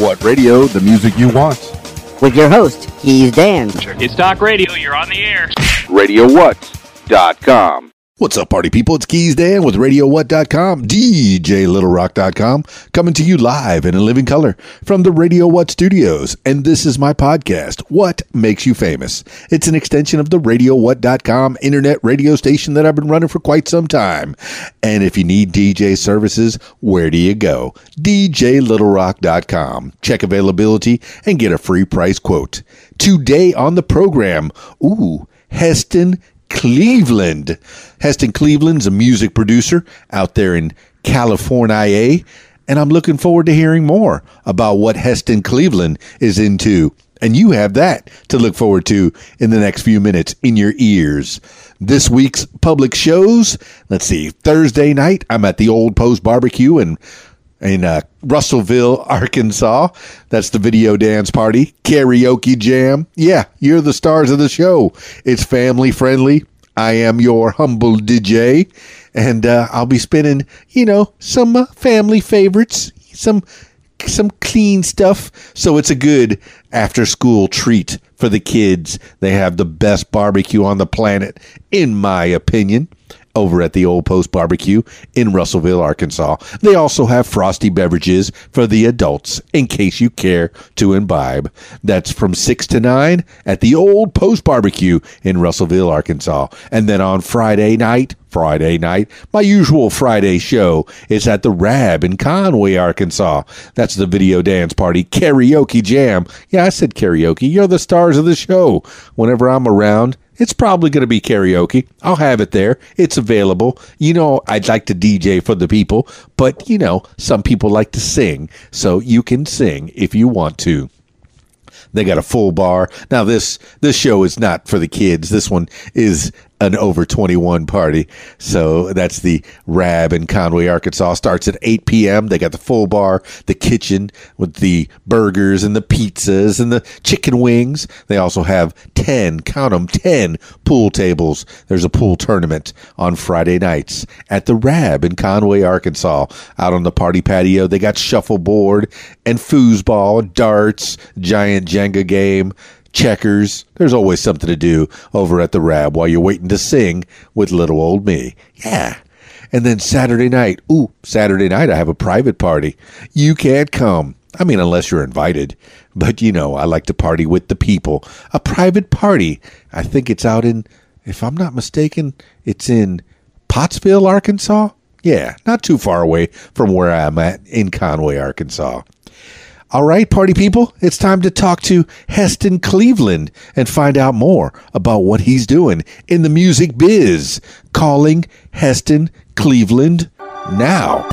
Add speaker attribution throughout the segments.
Speaker 1: What radio? The music you want.
Speaker 2: With your host, Keys Dan.
Speaker 3: It's Talk Radio. You're on the air.
Speaker 1: RadioWhat.com. What's up, party people? It's Keys Dan with RadioWhat.com, DJLittleRock.com, coming to you live and in living color from the Radio What studios. And this is my podcast, What Makes You Famous. It's an extension of the RadioWhat.com internet radio station that I've been running for quite some time. And if you need DJ services, where do you go? DJLittleRock.com. Check availability and get a free price quote. Today on the program, ooh, Heston Cleveland. Heston Cleveland's a music producer out there in California, and I'm looking forward to hearing more about what Heston Cleveland is into. And you have that to look forward to in the next few minutes in your ears. This week's public shows, let's see, Thursday night, I'm at the Old Post Barbecue in in uh, Russellville, Arkansas. That's the video dance party, karaoke jam. Yeah, you're the stars of the show. It's family friendly. I am your humble DJ, and uh, I'll be spinning, you know, some uh, family favorites, some some clean stuff. So it's a good after school treat for the kids. They have the best barbecue on the planet, in my opinion over at the Old Post Barbecue in Russellville, Arkansas. They also have frosty beverages for the adults in case you care to imbibe. That's from 6 to 9 at the Old Post Barbecue in Russellville, Arkansas. And then on Friday night, Friday night. My usual Friday show is at the Rab in Conway, Arkansas. That's the video dance party karaoke jam. Yeah, I said karaoke. You're the stars of the show. Whenever I'm around, it's probably going to be karaoke. I'll have it there. It's available. You know, I'd like to DJ for the people, but you know, some people like to sing. So you can sing if you want to. They got a full bar. Now this this show is not for the kids. This one is an over 21 party. So that's the Rab in Conway, Arkansas. Starts at 8 p.m. They got the full bar, the kitchen with the burgers and the pizzas and the chicken wings. They also have 10, count them, 10 pool tables. There's a pool tournament on Friday nights at the Rab in Conway, Arkansas. Out on the party patio, they got shuffleboard and foosball, darts, giant Jenga game checkers. There's always something to do over at the Rab while you're waiting to sing with little old me. Yeah. And then Saturday night, ooh, Saturday night I have a private party. You can't come. I mean, unless you're invited. But you know, I like to party with the people. A private party. I think it's out in, if I'm not mistaken, it's in Pottsville, Arkansas. Yeah, not too far away from where I'm at in Conway, Arkansas. All right, party people, it's time to talk to Heston Cleveland and find out more about what he's doing in the music biz. Calling Heston Cleveland now.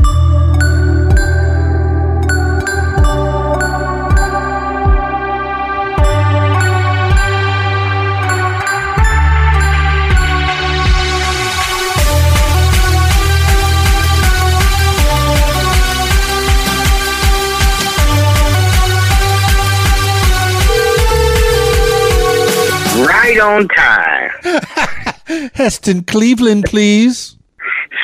Speaker 4: On time.
Speaker 1: Heston Cleveland, please.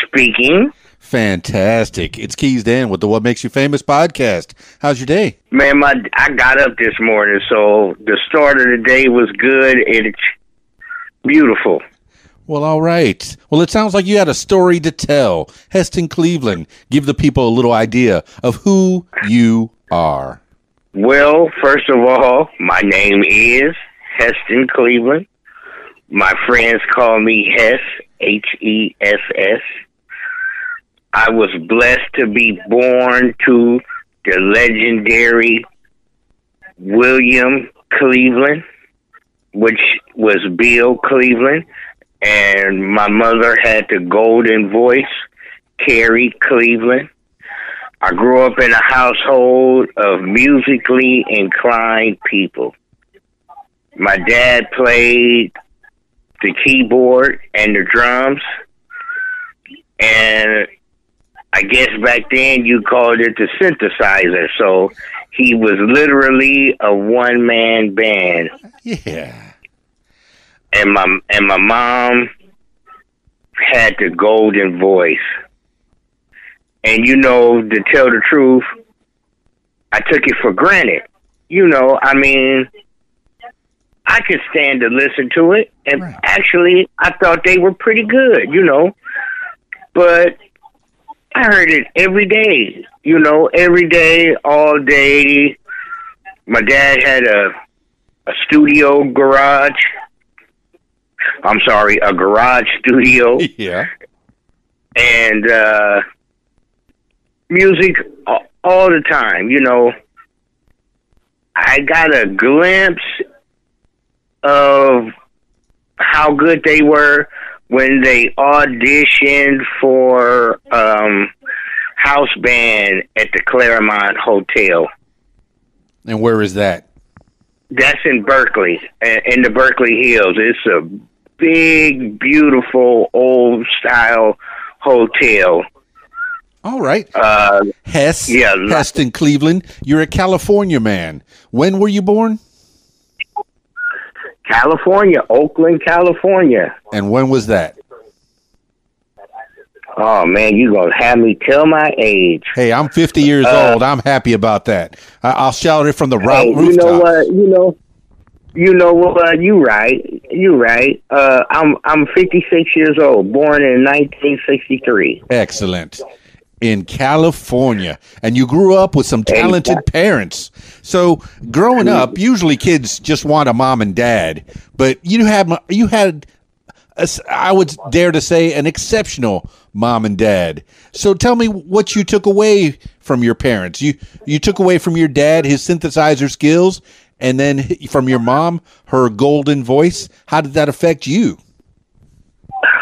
Speaker 4: Speaking.
Speaker 1: Fantastic. It's Keys Dan with the What Makes You Famous podcast. How's your day?
Speaker 4: Man, my I got up this morning, so the start of the day was good. It's beautiful.
Speaker 1: Well, all right. Well, it sounds like you had a story to tell. Heston Cleveland, give the people a little idea of who you are.
Speaker 4: Well, first of all, my name is Heston Cleveland. My friends call me Hess, H E S S. I was blessed to be born to the legendary William Cleveland, which was Bill Cleveland, and my mother had the golden voice, Carrie Cleveland. I grew up in a household of musically inclined people. My dad played the keyboard and the drums, and I guess back then you called it the synthesizer. So he was literally a one man band.
Speaker 1: Yeah.
Speaker 4: And my and my mom had the golden voice. And you know, to tell the truth, I took it for granted. You know, I mean, I could stand to listen to it, and
Speaker 1: Right.
Speaker 4: actually, I thought they were pretty good. You know, but I heard it every day. You know, every day, all day. My dad had a a studio garage. I'm sorry, a garage studio
Speaker 1: Yeah.
Speaker 4: and uh music all the time you know i got a glimpse of how good they were when they auditioned for um house band at the claremont hotel
Speaker 1: And where is that?
Speaker 4: that's in berkeley in the berkeley hills it's a big beautiful old style hotel
Speaker 1: All right.
Speaker 4: uh
Speaker 1: Hess.
Speaker 4: yeah,
Speaker 1: Heston Cleveland. You're a California man. When were you born?
Speaker 4: California, Oakland, California.
Speaker 1: And when was that?
Speaker 4: Oh man, you gonna have me tell my age?
Speaker 1: Hey, I'm 50 years
Speaker 4: Uh,
Speaker 1: old. I'm happy about that. I- I'll shout it from the
Speaker 4: Hey,
Speaker 1: roof
Speaker 4: you know what? You know, you know what? You right. You right. Uh, I'm I'm 56 years old, born in 1963.
Speaker 1: Excellent. In California. And you grew up with some talented parents. So growing up, usually kids just want a mom and dad, but you have you had a I would dare to say an exceptional mom and dad. So tell me what you took away from your parents. You you took away from your dad his synthesizer skills and then from your mom her golden voice. How did that affect you?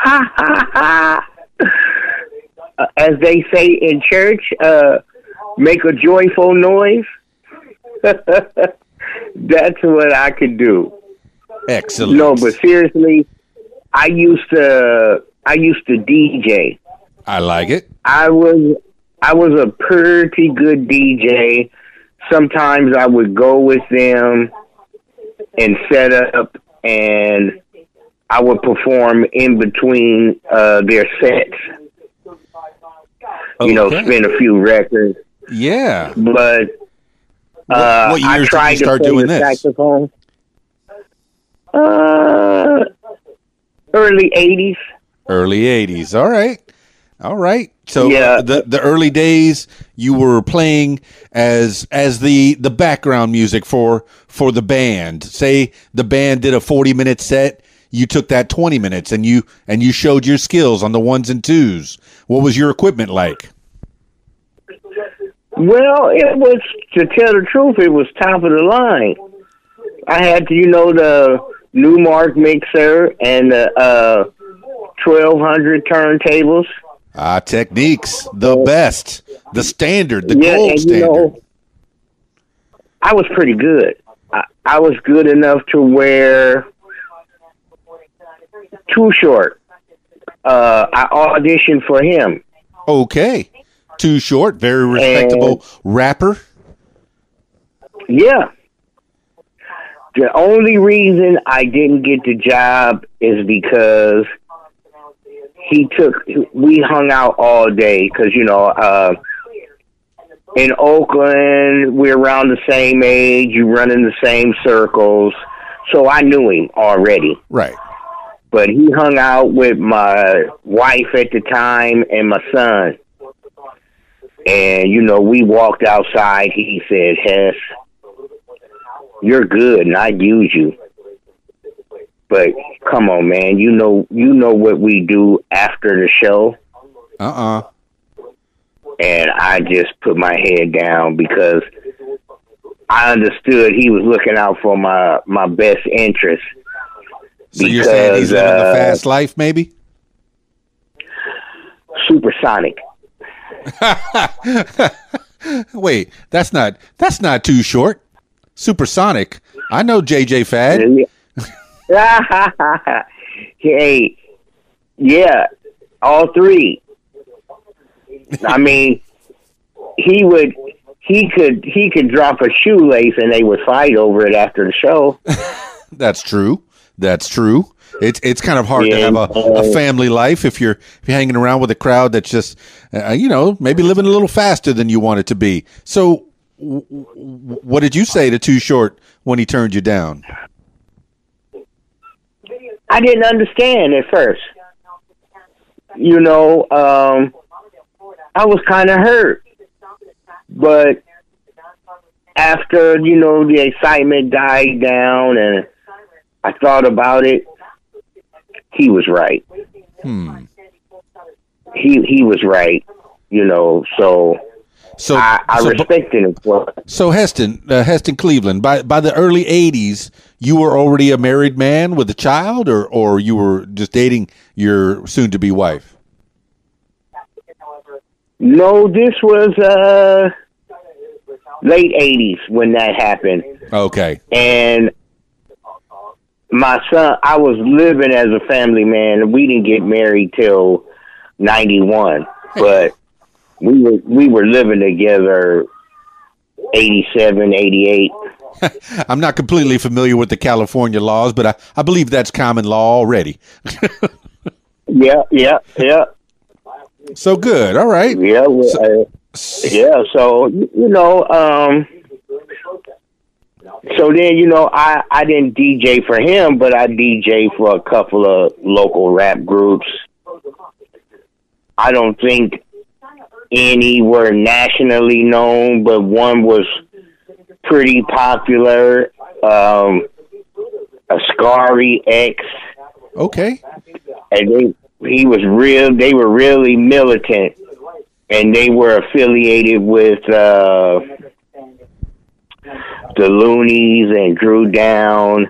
Speaker 4: Uh, as they say in church, uh, make a joyful noise. That's what I could do.
Speaker 1: Excellent.
Speaker 4: No, but seriously, I used to I used to DJ.
Speaker 1: I like it.
Speaker 4: I was I was a pretty good DJ. Sometimes I would go with them and set up and I would perform in between uh, their sets. You know, spin a few records.
Speaker 1: Yeah.
Speaker 4: But uh,
Speaker 1: what years
Speaker 4: I
Speaker 1: did you
Speaker 4: tried to
Speaker 1: start
Speaker 4: play
Speaker 1: doing
Speaker 4: the
Speaker 1: this?
Speaker 4: saxophone. Uh, early '80s.
Speaker 1: Early 80s. All right. All right. So
Speaker 4: Yeah.
Speaker 1: uh, the the early days you were playing as as the the background music for for the band. Say the band did a 40 minute set, you took that 20 minutes and you and you showed your skills on the ones and twos. What was your equipment like?
Speaker 4: Well, it was to tell the truth, it was top of the line. I had, you know, the Numark mixer and the uh, twelve hundred turntables.
Speaker 1: Ah, Technics, the best, the standard, the
Speaker 4: yeah,
Speaker 1: gold
Speaker 4: and
Speaker 1: standard.
Speaker 4: you know, I was pretty good. I, I was good enough to wear Too Short. Uh, I auditioned for him.
Speaker 1: okay. Too short, very respectable rapper.
Speaker 4: Yeah. The only reason I didn't get the job is because he took, we hung out all day because, you know, uh, in Oakland, we're around the same age, you run in the same circles. So I knew him already.
Speaker 1: Right.
Speaker 4: But he hung out with my wife at the time and my son. And, you know, we walked outside. He said, Hess, you're good and I'd use you. But come on, man, you know you know what we do after the show
Speaker 1: Uh-uh.
Speaker 4: and I just put my head down because I understood he was looking out for my my best interest.
Speaker 1: So you're saying he's living the
Speaker 4: uh,
Speaker 1: fast life, maybe?
Speaker 4: Supersonic.
Speaker 1: Wait, that's not that's not too short. Supersonic. I know JJ Fad.
Speaker 4: hey, yeah, all three. I mean, he would, he could, he could drop a shoelace and they would fight over it after the show.
Speaker 1: That's true. That's true. It's it's kind of hard to have a, a
Speaker 4: uh,
Speaker 1: family life if you're if you're hanging around with a crowd that's just uh, you know maybe living a little faster than you want it to be. So w- w- what did you say to Too Short when he turned you down?
Speaker 4: I didn't understand at first. You know, um, I was kind of hurt, but after you know the excitement died down and I thought about it, he was right.
Speaker 1: Hmm.
Speaker 4: He he was right. You know, so
Speaker 1: So,
Speaker 4: I, I
Speaker 1: so,
Speaker 4: respected him for it.
Speaker 1: so Heston, uh, Heston Cleveland. By by the early '80s, you were already a married man with a child, or or you were just dating your soon-to-be wife.
Speaker 4: No, this was uh late eighties when that happened.
Speaker 1: Okay.
Speaker 4: and my son i was living as a family man we didn't get married till 91 but we were we were living together 87 88
Speaker 1: I'm not completely familiar with the California laws, but I, I believe that's common law already.
Speaker 4: yeah yeah yeah
Speaker 1: So good. All right.
Speaker 4: yeah well, uh, yeah so you know um so then you know i i didn't dj for him but i dj for a couple of local rap groups i don't think any were nationally known but one was pretty popular um Askari X
Speaker 1: Okay.
Speaker 4: and they he was real they were really militant and they were affiliated with uh the Luniz and Dru Down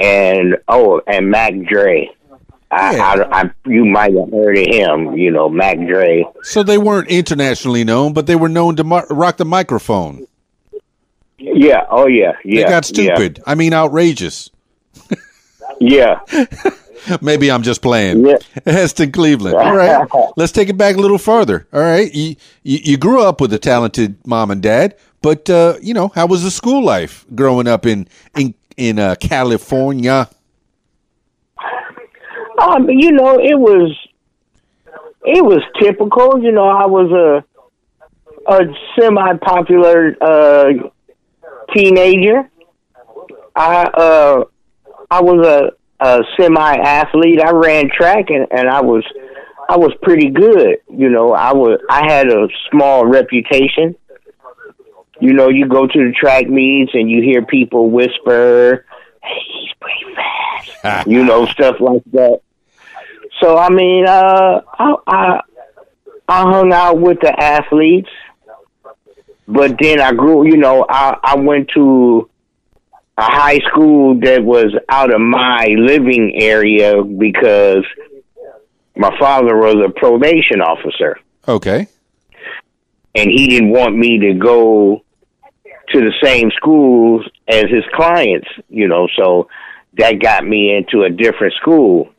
Speaker 4: and oh and Mac Dre. I,
Speaker 1: Yeah.
Speaker 4: I, I you might have heard of him, you know, Mac Dre.
Speaker 1: So they weren't internationally known, but they were known to mar- rock the microphone.
Speaker 4: Yeah, oh yeah, Yeah.
Speaker 1: They got stupid. I mean, outrageous.
Speaker 4: Yeah.
Speaker 1: Maybe I'm just playing.
Speaker 4: Yeah.
Speaker 1: Heston Cleveland. All right. Let's take it back a little further. All right. You, you, you grew up with a talented mom and dad, but, uh, you know, how was the school life growing up in, in, in uh, California?
Speaker 4: Um, you know, it was it was typical. You know, I was a a semi popular uh teenager. I uh I was a a semi athlete. I ran track and, and I was I was pretty good. You know, I was I had a small reputation. You know, you go to the track meets and you hear people whisper, "Hey, he's pretty fast." you know, stuff like that. So I mean, uh, I, I I hung out with the athletes, but then I grew. You know, I I went to a high school that was out of my living area because my father was a probation officer,
Speaker 1: Okay.
Speaker 4: and he didn't want me to go to the same schools as his clients. You know, so that got me into a different school.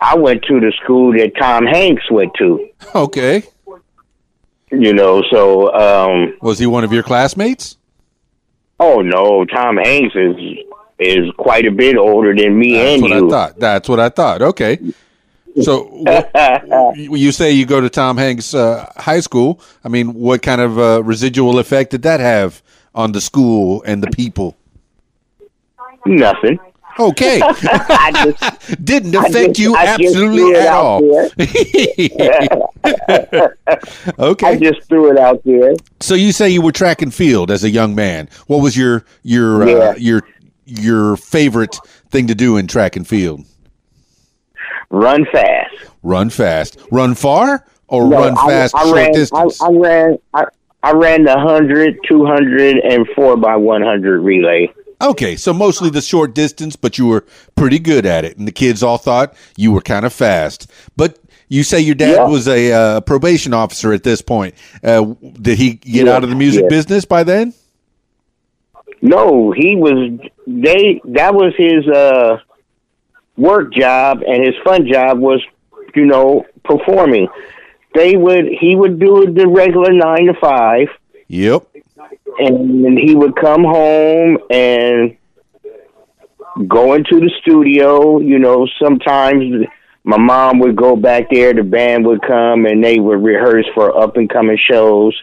Speaker 4: I went to the school that Tom Hanks went to.
Speaker 1: Okay.
Speaker 4: You know, so um
Speaker 1: Was he one of your classmates?
Speaker 4: oh no, Tom Hanks is is quite a bit older than me
Speaker 1: That's
Speaker 4: and
Speaker 1: what
Speaker 4: you.
Speaker 1: I thought. That's what I thought. Okay. So what, you say you go to Tom Hanks uh, High School. I mean, what kind of uh, residual effect did that have on the school and the people?
Speaker 4: Nothing.
Speaker 1: Okay.
Speaker 4: Just
Speaker 1: Didn't affect
Speaker 4: just-
Speaker 1: you
Speaker 4: I
Speaker 1: absolutely at all. okay.
Speaker 4: I just threw it out there.
Speaker 1: So you say you were track and field as a young man. What was your your
Speaker 4: Yeah.
Speaker 1: uh, your your favorite thing to do in track and field?
Speaker 4: Run fast.
Speaker 1: Run fast. Run far or
Speaker 4: No,
Speaker 1: run
Speaker 4: I-
Speaker 1: fast
Speaker 4: I,
Speaker 1: short
Speaker 4: ran,
Speaker 1: distance?
Speaker 4: I, I ran I, I ran the 100, 200, and 4 by 100 relay.
Speaker 1: Okay, so mostly the short distance, but you were pretty good at it, and the kids all thought you were kind of fast. But you say your dad
Speaker 4: Yeah.
Speaker 1: was a uh, probation officer at this point. Uh, did he get
Speaker 4: Yeah,
Speaker 1: out of the music
Speaker 4: yeah.
Speaker 1: business by then?
Speaker 4: No, he was they that was his uh work job and his fun job was, you know, performing. They would he would do the regular 9 to 5
Speaker 1: Yep.
Speaker 4: and then he would come home and go into the studio, you know, sometimes my mom would go back there, the band would come and they would rehearse for up and coming shows.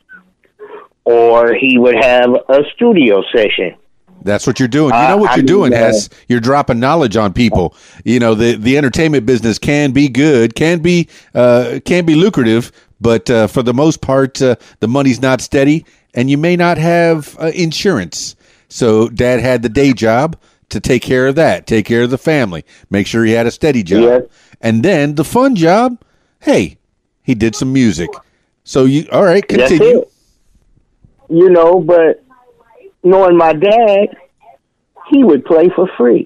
Speaker 4: or he would have a studio session.
Speaker 1: That's what you're doing. You know what
Speaker 4: I
Speaker 1: you're doing,
Speaker 4: mean,
Speaker 1: Hess. You're dropping knowledge on people. You know the the entertainment business can be good, can be uh, can be lucrative, but uh, for the most part, uh, the money's not steady, and you may not have uh, insurance. So, Dad had the day job to take care of that, take care of the family, make sure he had a steady job,
Speaker 4: Yes.
Speaker 1: and then the fun job. Hey, he did some music. So you all right? Continue.
Speaker 4: You know, but knowing my dad, he would play for free.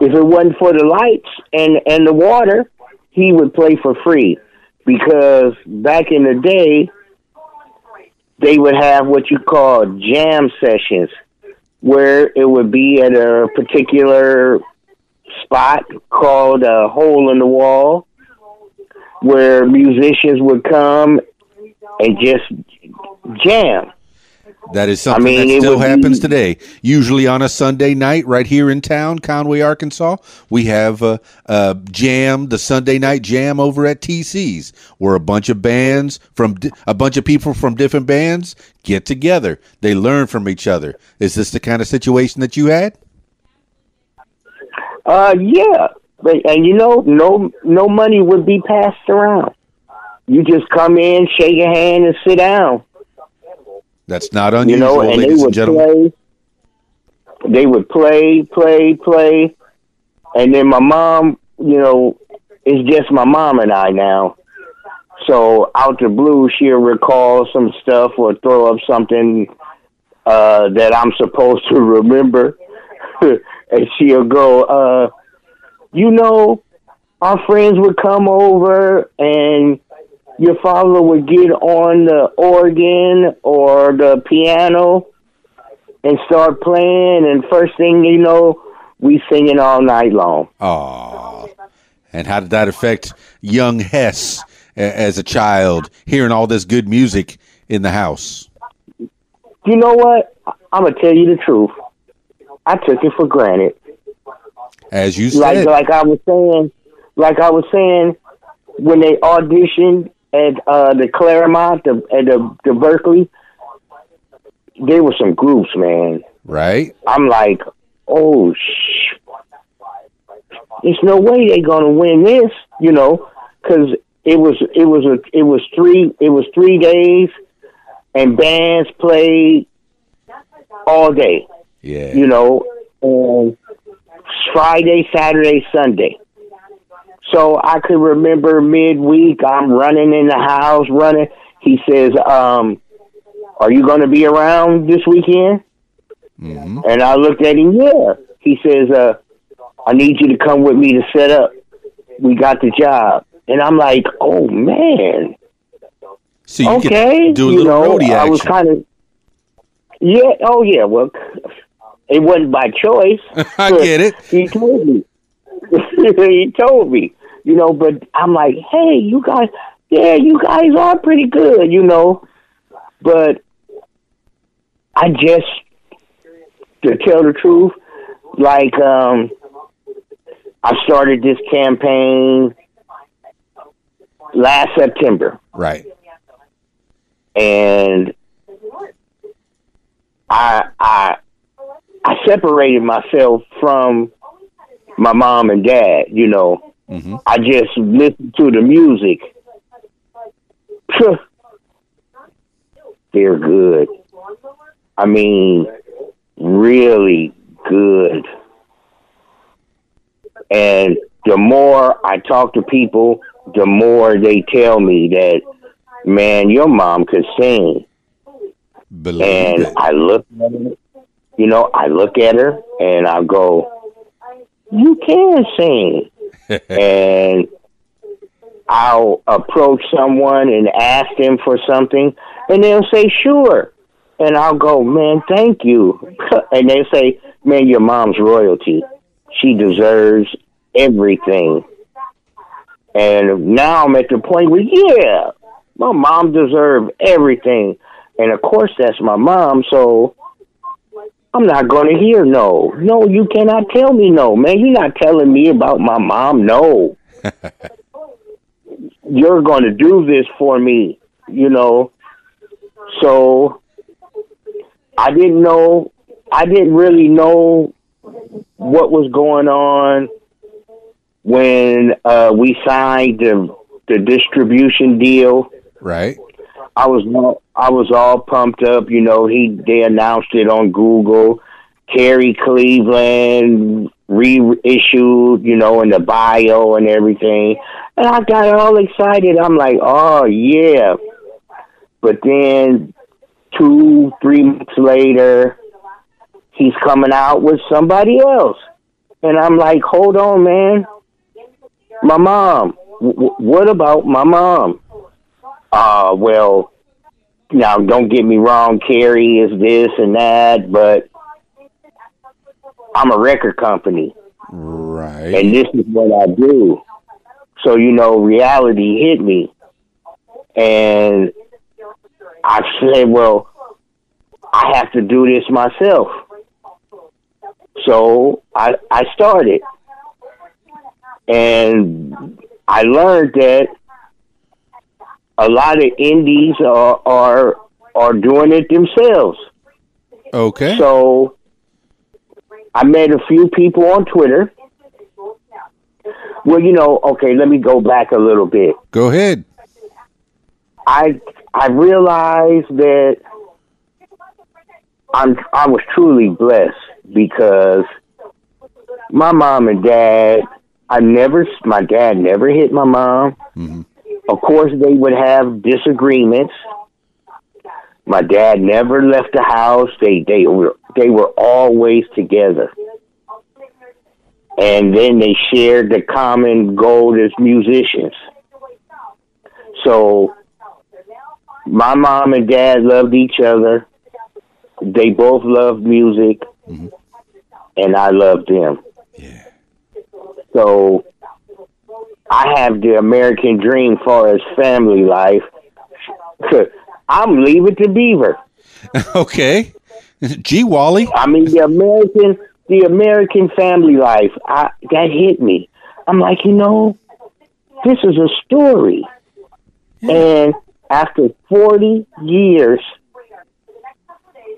Speaker 4: If it wasn't for the lights and and the water, he would play for free because back in the day they would have what you call jam sessions where it would be at a particular spot called a hole in the wall where musicians would come and just jam.
Speaker 1: That is something
Speaker 4: mean,
Speaker 1: that still happens
Speaker 4: be-
Speaker 1: today. Usually on a Sunday night, right here in town, Conway, Arkansas, we have a, a jam, the Sunday night jam over at TC's, where a bunch of bands from a bunch of people from different bands get together. They learn from each other. Is this the kind of situation that you had?
Speaker 4: Uh, yeah, but and you know, no, no money would be passed around. You just come in, shake a hand, and sit down.
Speaker 1: That's not
Speaker 4: You
Speaker 1: unusual,
Speaker 4: know, and they
Speaker 1: ladies and
Speaker 4: would
Speaker 1: gentlemen.
Speaker 4: play. They would play, play, play, and then my mom, you know, it's just my mom and I now. So out the blue, she'll recall some stuff or throw up something uh, that I'm supposed to remember, and she'll go, uh, "You know, our friends would come over and." Your father would get on the organ or the piano and start playing, and first thing you know, we singing all night long.
Speaker 1: Aw. And how did that affect young Hess as a child, hearing all this good music in the house?
Speaker 4: You know what? I'm gonna tell you the truth. I took it for granted.
Speaker 1: As you
Speaker 4: Like
Speaker 1: said,
Speaker 4: like I was saying, like I was saying, when they auditioned at uh, the Claremont, the, at the, the Berkeley, there were some groups, man.
Speaker 1: right?
Speaker 4: I'm like, oh sh. There's no way they're gonna win this, you know, because it was it was a it was three it was three days, and bands played all day,
Speaker 1: Yeah.
Speaker 4: you know, and Friday, Saturday, Sunday. So I could remember midweek, I'm running in the house, running. He says, um, "Are you going to be around this weekend?"
Speaker 1: hmm
Speaker 4: And I looked at him, yeah. He says, uh, I need you to come with me to set up. We got the job. And I'm like, oh, man.
Speaker 1: So you
Speaker 4: okay.
Speaker 1: do a
Speaker 4: you know,
Speaker 1: roadie
Speaker 4: I was kind of, yeah, oh, yeah. Well, it wasn't by choice.
Speaker 1: I get it.
Speaker 4: He told me. he told me, you know, but I'm like, hey, you guys, yeah, you guys are pretty good, you know. But I just, to tell the truth, like, um, I started this campaign last September
Speaker 1: Right.
Speaker 4: and I I I separated myself from my mom and dad. You know,
Speaker 1: hmm
Speaker 4: I just listen to the music. They're good. I mean, really good. And the more I talk to people, the more they tell me that, man, your mom could sing.
Speaker 1: Believe
Speaker 4: And
Speaker 1: it.
Speaker 4: I look at her, you know, I look at her and I go, you can sing. And I'll approach someone and ask them for something, and they'll say, sure. And I'll go, man, thank you. and they'll say, man, your mom's royalty. She deserves everything. And now I'm at the point where, yeah, my mom deserves everything. And of course, that's my mom, so I'm not going to hear no. No, you cannot tell me no, man. You're not telling me about my mom. No. You're going to do this for me, you know. So I didn't know. I didn't really know what was going on when uh, we signed the the distribution deal.
Speaker 1: Right.
Speaker 4: I was all, I was all pumped up. You know, he they announced it on Google. Carrie Cleveland reissued, you know, in the bio and everything. And I got all excited. I'm like, oh yeah. But then two, three months later, he's coming out with somebody else. And I'm like, hold on, man. My mom. W- what about my mom? Uh, well, now don't get me wrong, Carrie is this and that, but I'm a record company
Speaker 1: Right.
Speaker 4: and this is what I do. So, you know, reality hit me. And I said, well, I have to do this myself. So I, I started. And I learned that a lot of indies are, are, are doing it themselves.
Speaker 1: Okay.
Speaker 4: So I met a few people on Twitter. Well, you know, okay, let me go back a little bit.
Speaker 1: Go ahead.
Speaker 4: I I realized that I'm I was truly blessed because my mom and dad I never my dad never hit my mom. Mm-hmm. Of course they would have disagreements. My dad never left the house. They they were they were always together. And then they shared the common goal as musicians. So my mom and dad loved each other. They both loved music, mm-hmm. and I loved them.
Speaker 1: Yeah.
Speaker 4: So I have the American dream for as family life. I'm Leave It to Beaver.
Speaker 1: Okay. Gee, Wally.
Speaker 4: I mean the American the American family life. I that hit me. I'm like, you know, this is a story. And after 40 years,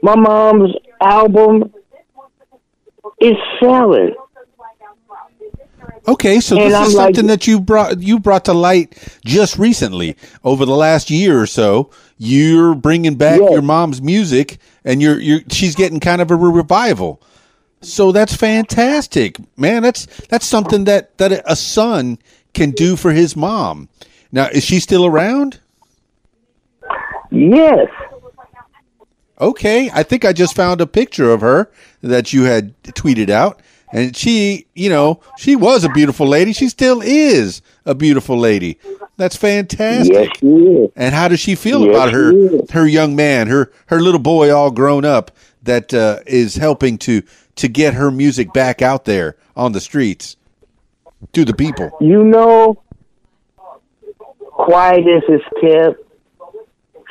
Speaker 4: my mom's album is selling.
Speaker 1: Okay, so
Speaker 4: And
Speaker 1: this
Speaker 4: I'm
Speaker 1: is
Speaker 4: like-
Speaker 1: something that you brought you brought to light just recently over the last year or so. You're bringing back
Speaker 4: Yes.
Speaker 1: your mom's music, and you're you're she's getting kind of a revival. So that's fantastic, man. That's that's something that that a son can do for his mom. Now, is she still around?
Speaker 4: Yes.
Speaker 1: Okay, I think I just found a picture of her that you had tweeted out, and she, you know, she was a beautiful lady. She still is a beautiful lady. That's fantastic.
Speaker 4: Yes, she is.
Speaker 1: And how does she feel
Speaker 4: Yes,
Speaker 1: about her her young man, her her little boy, all grown up, that uh, is helping to to get her music back out there on the streets to the people?
Speaker 4: You know, quiet as is kept.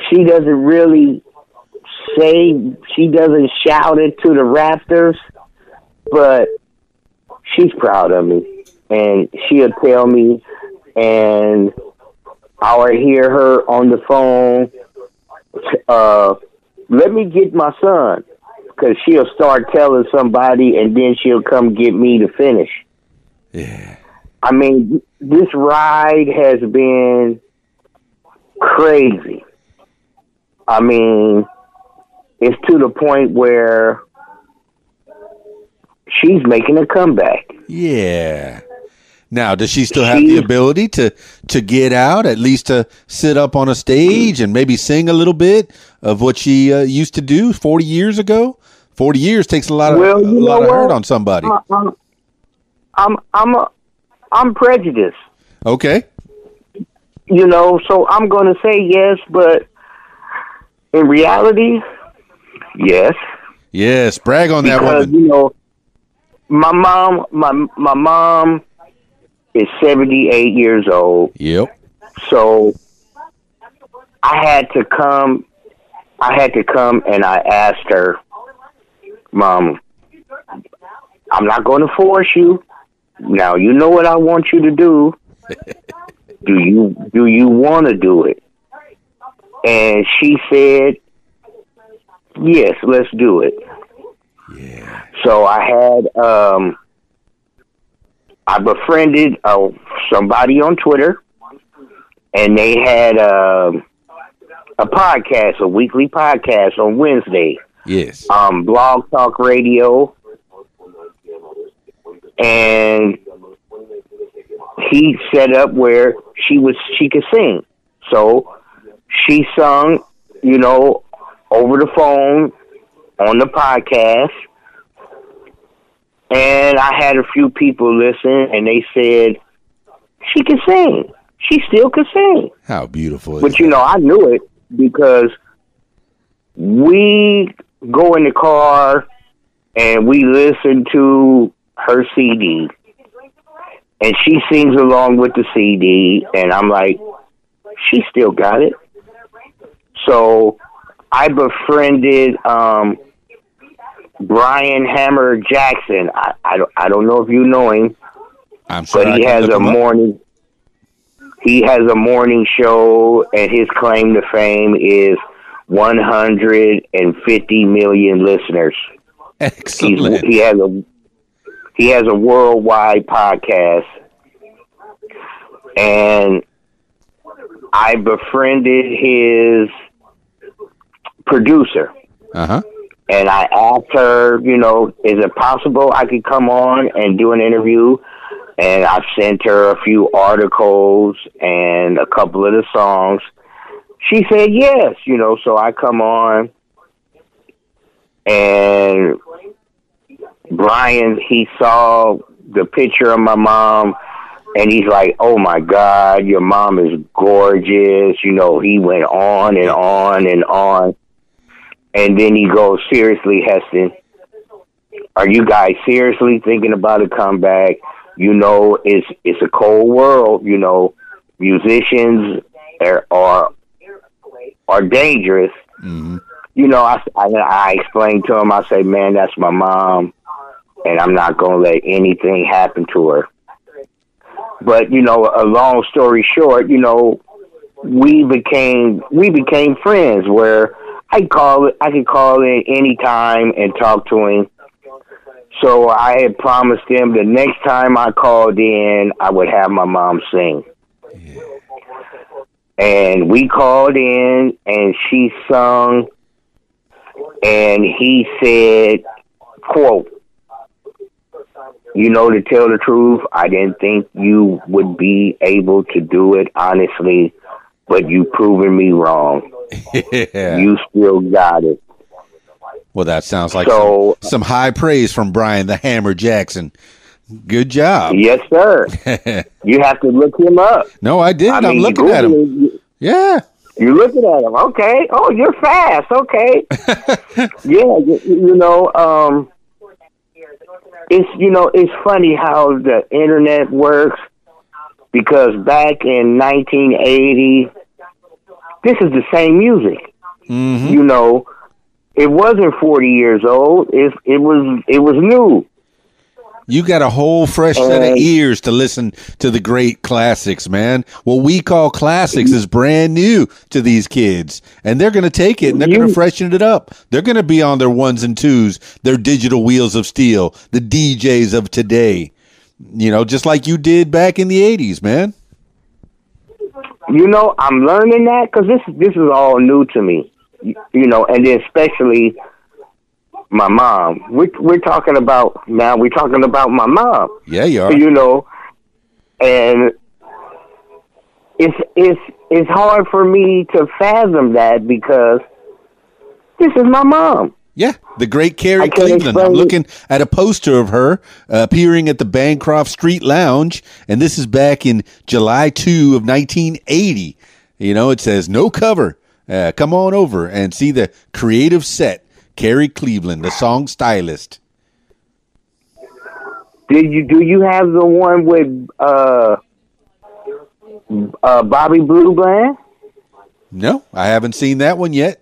Speaker 4: She doesn't really say, she doesn't shout it to the rafters, but she's proud of me. And she'll tell me, and I'll hear her on the phone, uh, let me get my son. Because she'll start telling somebody, and then she'll come get me to finish.
Speaker 1: Yeah.
Speaker 4: I mean, this ride has been crazy. I mean, it's to the point where she's making a comeback.
Speaker 1: Yeah. Now, does she still have the ability to to get out, at least to sit up on a stage and maybe sing a little bit of what she uh, used to do forty years ago? Forty years takes a lot of
Speaker 4: Well,
Speaker 1: a lot of
Speaker 4: what?
Speaker 1: hurt on somebody.
Speaker 4: I- I'm, I'm, I'm, a, I'm prejudiced,
Speaker 1: Okay.
Speaker 4: you know, so I'm going to say yes, but in reality, yes.
Speaker 1: Yes, brag on that
Speaker 4: because
Speaker 1: woman.
Speaker 4: you know my mom my my mom is 78 years old
Speaker 1: Yep.
Speaker 4: so i had to come i had to come and i asked her mom i'm not going to force you now you know what i want you to do do you do you want to do it and she said Yes, let's do it.
Speaker 1: Yeah.
Speaker 4: So I had um I befriended uh, somebody on Twitter and they had um a podcast, a weekly podcast on Wednesday.
Speaker 1: Yes.
Speaker 4: Um Blog Talk Radio and he set up where she was she could sing. So she sung, you know, over the phone on the podcast. And I had a few people listen and they said she can sing. She still can sing.
Speaker 1: How beautiful is
Speaker 4: But you
Speaker 1: that?
Speaker 4: know, I knew it because we go in the car and we listen to her CD. And she sings along with the CD and I'm like, she still got it. So I befriended um Brian Hammer Jackson. I, I don't I don't know if you know him,
Speaker 1: I'm sure
Speaker 4: but he has a morning he has a morning show and his claim to fame is 150 million listeners. He's,
Speaker 1: Excellent.
Speaker 4: he has a he has a worldwide podcast and I befriended his producer
Speaker 1: Uh huh.
Speaker 4: And I asked her, you know, is it possible I could come on and do an interview? And I sent her a few articles and a couple of the songs. She said yes, you know, so I come on and Brian, he saw the picture of my mom and he's like, "Oh my God, your mom is gorgeous." You know, he went on and on and on, and then he goes, "Seriously, Heston, are you guys seriously thinking about a comeback? You know, it's it's a cold world. You know, musicians are are, are dangerous."
Speaker 1: hmm
Speaker 4: you know, I, I, I explained to him, I say, man, that's my mom, and I'm not going to let anything happen to her. But, you know, a long story short, you know, we became, we became friends where I call it. I could call in anytime and talk to him. So I had promised him the next time I called in, I would have my mom sing. And we called in and she sung and he said, quote, you know, to tell the truth, I didn't think you would be able to do it honestly, but you've proven me wrong.
Speaker 1: Yeah.
Speaker 4: You still got it.
Speaker 1: well, that sounds like
Speaker 4: So-
Speaker 1: some, some high praise from Brian the Hammer Jackson. Good job.
Speaker 4: Yes, sir. You have to look him up.
Speaker 1: no, I did.
Speaker 4: I mean, you
Speaker 1: looking at him.
Speaker 4: You-
Speaker 1: Yeah.
Speaker 4: You're looking at him. Okay. Oh, you're fast. Okay. yeah. You, you know, um, it's you know, it's funny how the internet works because back in 1980, this is the same music.
Speaker 1: hmm
Speaker 4: You know, it wasn't 40 years old. It it was it was new.
Speaker 1: You got a whole fresh set of ears to listen to the great classics, man. What we call classics is brand new to these kids, and they're going to take it and they're going to freshen it up. They're going to be on their ones and twos, their digital wheels of steel, the DJs of today. You know, just like you did back in the '80s, man.
Speaker 4: You know, I'm learning that because this this is all new to me. You, know, and then especially my mom. We're we're talking about now. We're talking about my mom.
Speaker 1: Yeah, you are.
Speaker 4: You know, and it's it's it's hard for me to fathom that because this is my mom.
Speaker 1: Yeah, the great Carrie Cleveland. I'm
Speaker 4: explain
Speaker 1: looking at a poster of her uh, appearing at the Bancroft Street Lounge, and this is back in July 2 of 1980. You know, it says no cover. Uh, come on over and see the creative set. Carrie Cleveland, the song stylist.
Speaker 4: Did you do you have the one with uh uh Bobby Blue Bland?
Speaker 1: No, I haven't seen that one yet.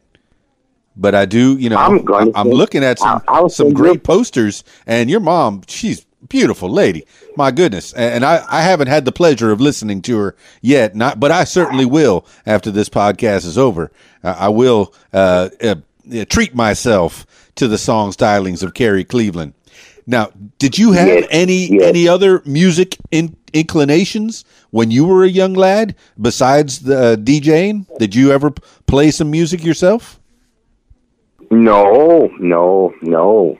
Speaker 1: But I do, you know,
Speaker 4: I'm going to
Speaker 1: I'm looking at some
Speaker 4: I'll
Speaker 1: some great posters, and your mom, she's beautiful lady. My goodness, and, I, I haven't had the pleasure of listening to her yet, not, but I certainly will after this podcast is over. Uh, I will uh, uh, treat myself to the song stylings of Carrie Cleveland. Now, did you have
Speaker 4: Yes,
Speaker 1: any
Speaker 4: yes.
Speaker 1: any other music in, inclinations when you were a young lad besides the uh, DJing? Did you ever play some music yourself?
Speaker 4: No, no, no.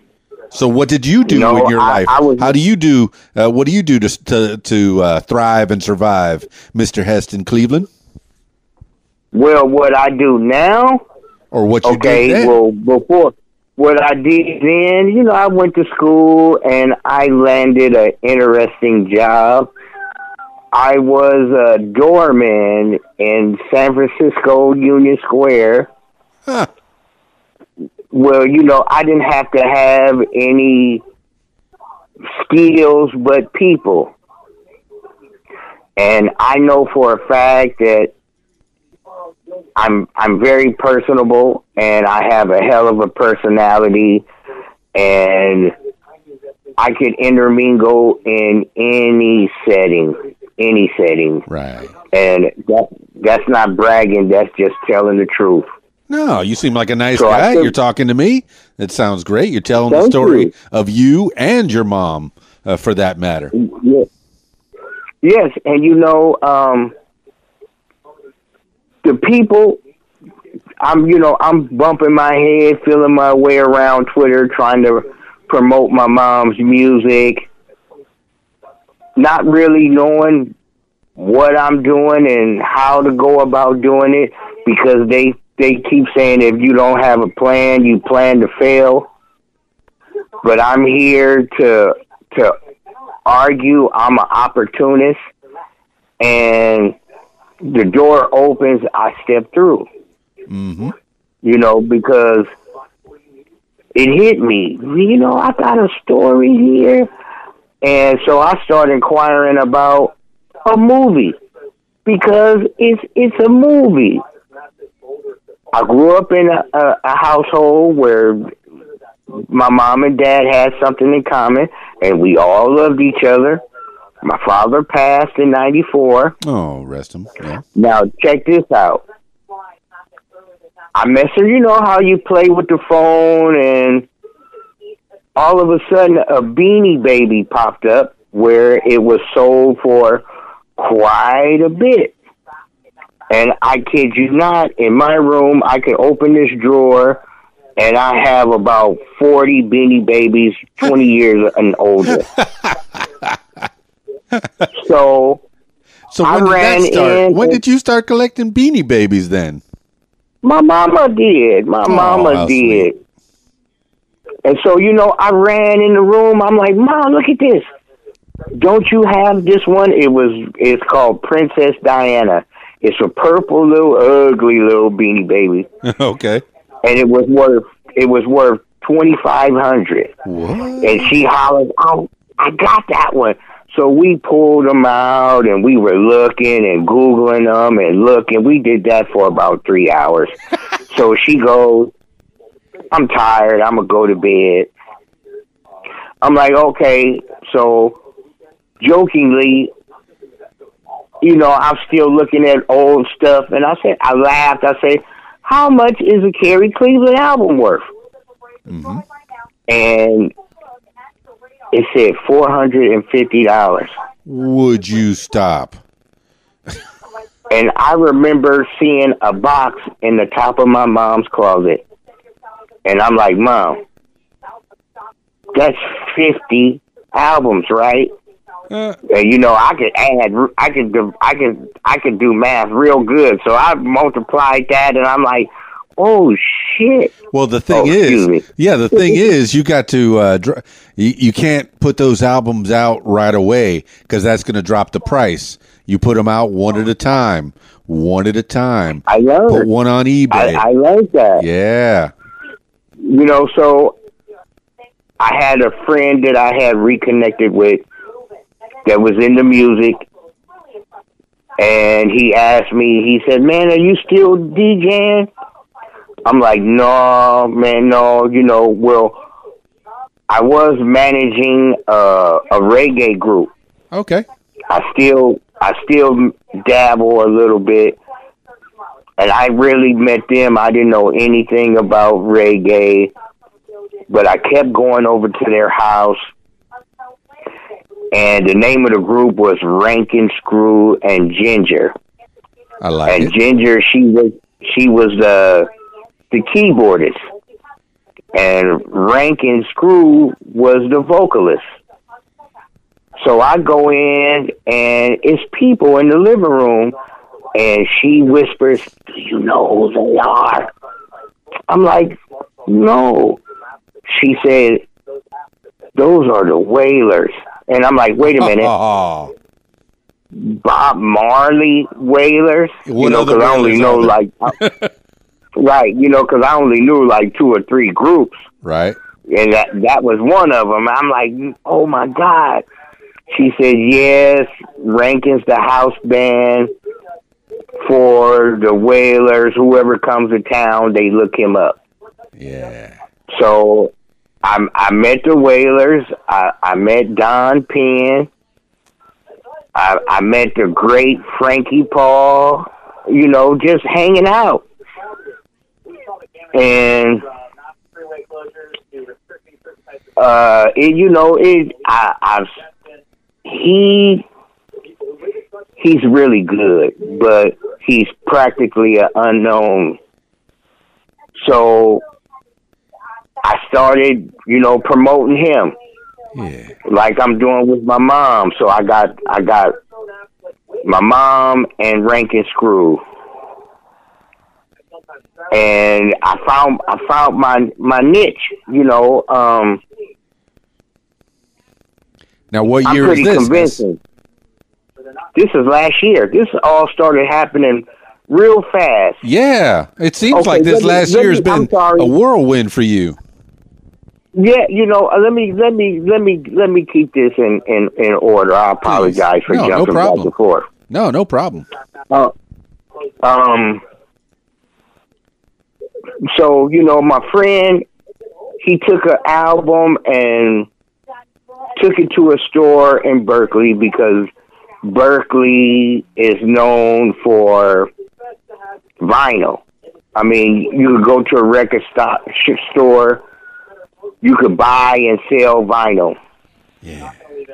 Speaker 1: So, what did you do
Speaker 4: No,
Speaker 1: in your
Speaker 4: I-
Speaker 1: life?
Speaker 4: I was-
Speaker 1: How do you do? Uh, what do you do to to, to uh, thrive and survive, Mister Heston Cleveland,
Speaker 4: Well, what I do now,
Speaker 1: or what you
Speaker 4: okay,
Speaker 1: did
Speaker 4: well, before what I did then, you know, I went to school and I landed an interesting job. I was a doorman in San Francisco Union Square.
Speaker 1: Huh.
Speaker 4: Well, you know, I didn't have to have any skills but people. And I know for a fact that I'm I'm very personable and I have a hell of a personality and I could intermingle in any setting, any setting.
Speaker 1: Right.
Speaker 4: And that that's not bragging, that's just telling the truth.
Speaker 1: No, you seem like a nice
Speaker 4: So
Speaker 1: guy.
Speaker 4: think-
Speaker 1: You're talking to me. It sounds great. You're telling the story
Speaker 4: you.
Speaker 1: of you and your mom, uh, for that matter.
Speaker 4: Yes. Yes, and you know, um the people I'm you know, I'm bumping my head, feeling my way around Twitter trying to promote my mom's music. Not really knowing what I'm doing and how to go about doing it because they they keep saying if you don't have a plan, you plan to fail. But I'm here to to argue. I'm an opportunist, and the door opens. I step through.
Speaker 1: hmm
Speaker 4: You know, because it hit me. You know, I got a story here, and so I started inquiring about a movie because it's it's a movie. I grew up in a, a, a household where my mom and dad had something in common, and we all loved each other. My father passed in '94.
Speaker 1: Oh, rest him. Yeah.
Speaker 4: Now check this out. I mess her, you know how you play with the phone and all of a sudden a beanie baby popped up where it was sold for quite a bit. And I kid you not, in my room I could open this drawer and I have about 40 beanie babies 20 years and older. so
Speaker 1: So
Speaker 4: I
Speaker 1: when did that start? When did you start collecting beanie babies? Then.
Speaker 4: My mama did. My
Speaker 1: Oh,
Speaker 4: mama did. And so, you know, I ran in the room. I'm like, Mom, look at this. Don't you have this one? It was. It's called Princess Diana. It's a purple little ugly little beanie baby,
Speaker 1: okay.
Speaker 4: and it was worth. It was worth twenty five hundred.
Speaker 1: What?
Speaker 4: And she hollered, "Oh, I got that one." So we pulled them out, and we were looking and googling them and looking. We did that for about three hours. so she goes, "I'm tired. I'm gonna go to bed." I'm like, "Okay." So jokingly, you know, I'm still looking at old stuff, and I said, I laughed. I said, "How much is a Carrie Cleveland album worth?"
Speaker 1: hmm
Speaker 4: and it said four hundred and fifty dollars.
Speaker 1: Would you stop?
Speaker 4: And I remember seeing a box in the top of my mom's closet, and I'm like, "Mom, that's fifty albums, right?"
Speaker 1: Uh,
Speaker 4: And you know, I could add, I could, do, I could, I could do math real good. So I multiplied that, and I'm like, "Oh shit!"
Speaker 1: well, the thing
Speaker 4: Oh,
Speaker 1: is, yeah, the thing is, you got to. Uh, dr- you, you can't put those albums out right away because that's going to drop the price. You put them out one at a time, one at a time.
Speaker 4: I
Speaker 1: Put one on eBay.
Speaker 4: I, I learned that.
Speaker 1: yeah.
Speaker 4: you know, so I had a friend that I had reconnected with that was into music, and he asked me. He said, "Man, are you still DJing?" I'm like, "No, man, no. You know, well, I was managing uh, a reggae group.
Speaker 1: Okay.
Speaker 4: I still, I still dabble a little bit." and I really met them. I didn't know anything about reggae, but I kept going over to their house. And the name of the group was Rankin Screw and Ginger.
Speaker 1: I like
Speaker 4: and
Speaker 1: it.
Speaker 4: Ginger, she was she was the the keyboardist, and Rankin Screw was the vocalist. So I go in, and it's people in the living room, and she whispers, "Do you know who they are?" I'm like, "No." She said, "Those are the Wailers," and I'm like, "Wait a minute."
Speaker 1: Oh,
Speaker 4: Bob Marley Wailers.
Speaker 1: What
Speaker 4: you know, because I only know like, uh, right? You know, because I only knew like two or three groups,
Speaker 1: right.
Speaker 4: and that that was one of them. I'm like, oh my god. She said, yes, Rankin's the house band for the Wailers. Whoever comes to town, they look him up.
Speaker 1: Yeah.
Speaker 4: So I I met the Wailers. I, I met Don Penn. I, I met the great Frankie Paul. You know, just hanging out. And uh, it, you know, it. I, I've he he's really good, but he's practically an unknown. So I started, you know, promoting him
Speaker 1: Yeah.
Speaker 4: like I'm doing with my mom. So I got I got my mom and Rankin Screw. And I found I found my my niche, you know, um
Speaker 1: Now, what
Speaker 4: I'm
Speaker 1: year is this?
Speaker 4: convincing. This is last year. This all started happening real fast.
Speaker 1: Yeah, it seems
Speaker 4: Okay,
Speaker 1: like this
Speaker 4: me-
Speaker 1: last year has been a whirlwind for you.
Speaker 4: Yeah, you know, uh, let me let me let me let me keep this in in, in order. I apologize for
Speaker 1: No, no
Speaker 4: jumping
Speaker 1: problem.
Speaker 4: back and forth.
Speaker 1: No, no problem.
Speaker 4: Uh, um. So you know, my friend, he took an album and took it to a store in Berkeley because Berkeley is known for vinyl. I mean, you could go to a record stop, store, you could buy and sell vinyl.
Speaker 1: Yeah.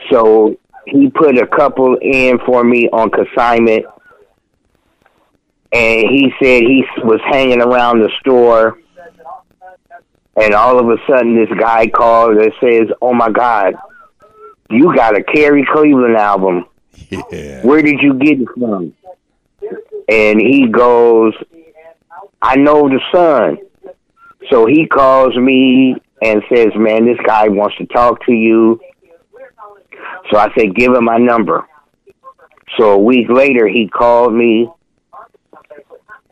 Speaker 4: So he put a couple in for me on consignment. And he said he was hanging around the store. And all of a sudden, this guy calls and says, Oh my God, you got a Carrie Cleveland album.
Speaker 1: Yeah.
Speaker 4: Where did you get it from? And he goes, I know the son. So he calls me and says, Man, this guy wants to talk to you. So I said, Give him my number. So a week later, he called me,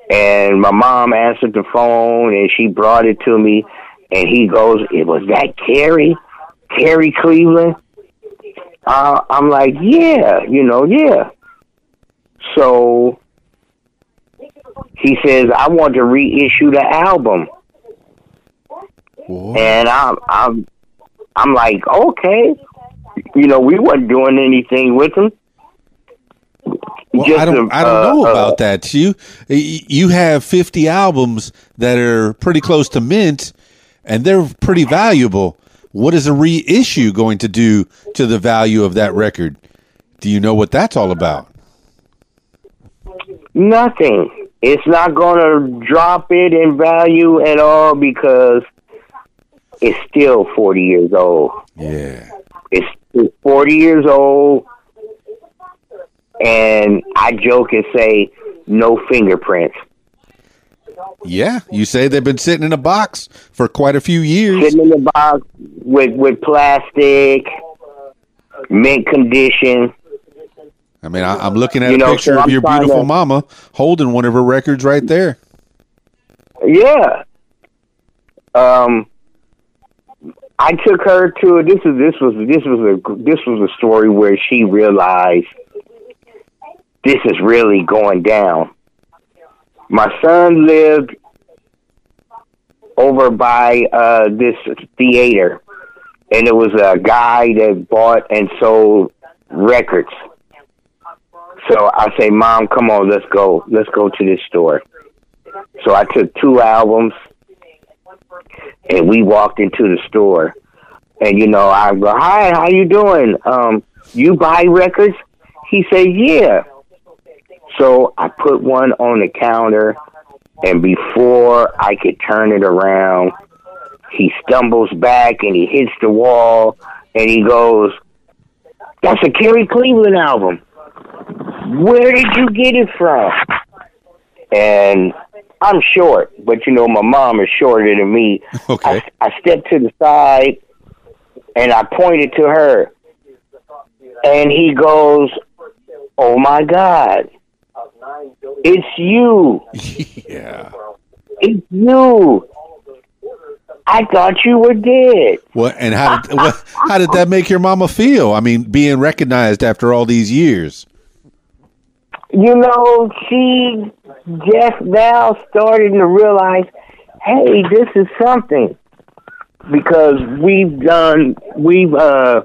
Speaker 4: and my mom answered the phone, and she brought it to me. And he goes, It was that Carrie, Carrie Cleveland? Uh, I'm like, Yeah, you know, yeah. So he says, I want to reissue the album. And I'm I'm I'm like, okay. You know, we weren't doing anything with him.
Speaker 1: Well,
Speaker 4: Just
Speaker 1: I don't.
Speaker 4: a-
Speaker 1: I don't know
Speaker 4: uh,
Speaker 1: about that. You you have fifty albums that are pretty close to mint, and they're pretty valuable. What is a reissue going to do to the value of that record? Do you know what that's all about?
Speaker 4: Nothing. It's not going to drop it in value at all because it's still 40 years old.
Speaker 1: Yeah.
Speaker 4: It's, it's 40 years old, and I joke and say, no fingerprints.
Speaker 1: Yeah. You say they've been sitting in a box for quite a few years.
Speaker 4: Sitting in the box with, with plastic, mint condition.
Speaker 1: I mean, I, I'm looking at
Speaker 4: You
Speaker 1: a
Speaker 4: know,
Speaker 1: picture
Speaker 4: so
Speaker 1: of your beautiful
Speaker 4: to-
Speaker 1: mama holding one of her records right there.
Speaker 4: Yeah. Um, I took her to this is this was this was a this was a story where she realized this is really going down. My son lived over by uh, this theater, and it was a guy that bought and sold records. So I say, Mom, come on, let's go. Let's go to this store. So I took two albums, and we walked into the store. And you know, I go, "Hi, how you doing? Um, you buy records?" He said, "Yeah." So I put one on the counter, and before I could turn it around, he stumbles back and he hits the wall, and he goes, "That's a Carrie Cleveland album. Where did you get it from?" And I'm short, but you know my mom is shorter than me.
Speaker 1: Okay.
Speaker 4: I, I stepped to the side and I pointed to her, and he goes, "Oh my God, it's you!
Speaker 1: Yeah.
Speaker 4: It's you! I thought you were dead."
Speaker 1: What and how did what, how did that make your mama feel? I mean, being recognized after all these years.
Speaker 4: You know, she just now starting to realize, hey, this is something. Because we've done, we've uh,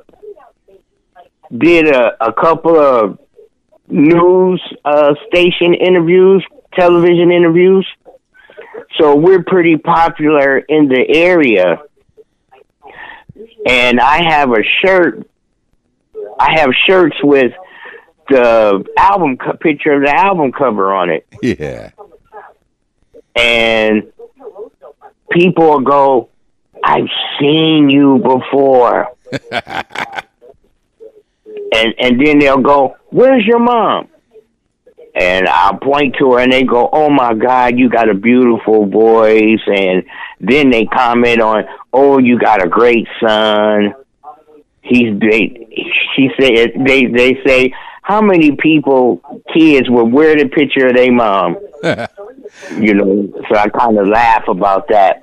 Speaker 4: did a, a couple of news uh, station interviews, television interviews. So we're pretty popular in the area. And I have a shirt, I have shirts with the album co- picture of the album cover on it,
Speaker 1: Yeah.
Speaker 4: and people go, "I've seen you before," and and then they'll go, "Where's your mom?" And I'll point to her, and they go, "Oh my God, you got a beautiful voice," and then they comment on, "Oh, you got a great son." He's they. She said they they say how many people kids will wear the picture of their mom. you know, so I kind of laugh about that.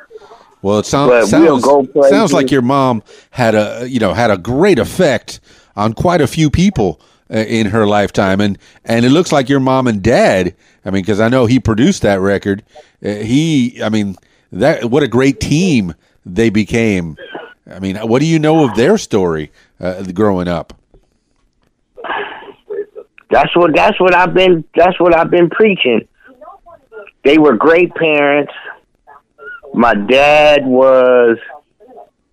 Speaker 1: Well, it sounds
Speaker 4: we'll
Speaker 1: sounds,
Speaker 4: places.
Speaker 1: sounds like your mom had a you know had a great effect on quite a few people uh, in her lifetime, and and it looks like your mom and dad. I mean, because I know he produced that record. Uh, he, I mean, that what a great team they became. I mean, what do you know of their story uh, growing up?
Speaker 4: That's what that's what I've been that's what I've been preaching. They were great parents. My dad was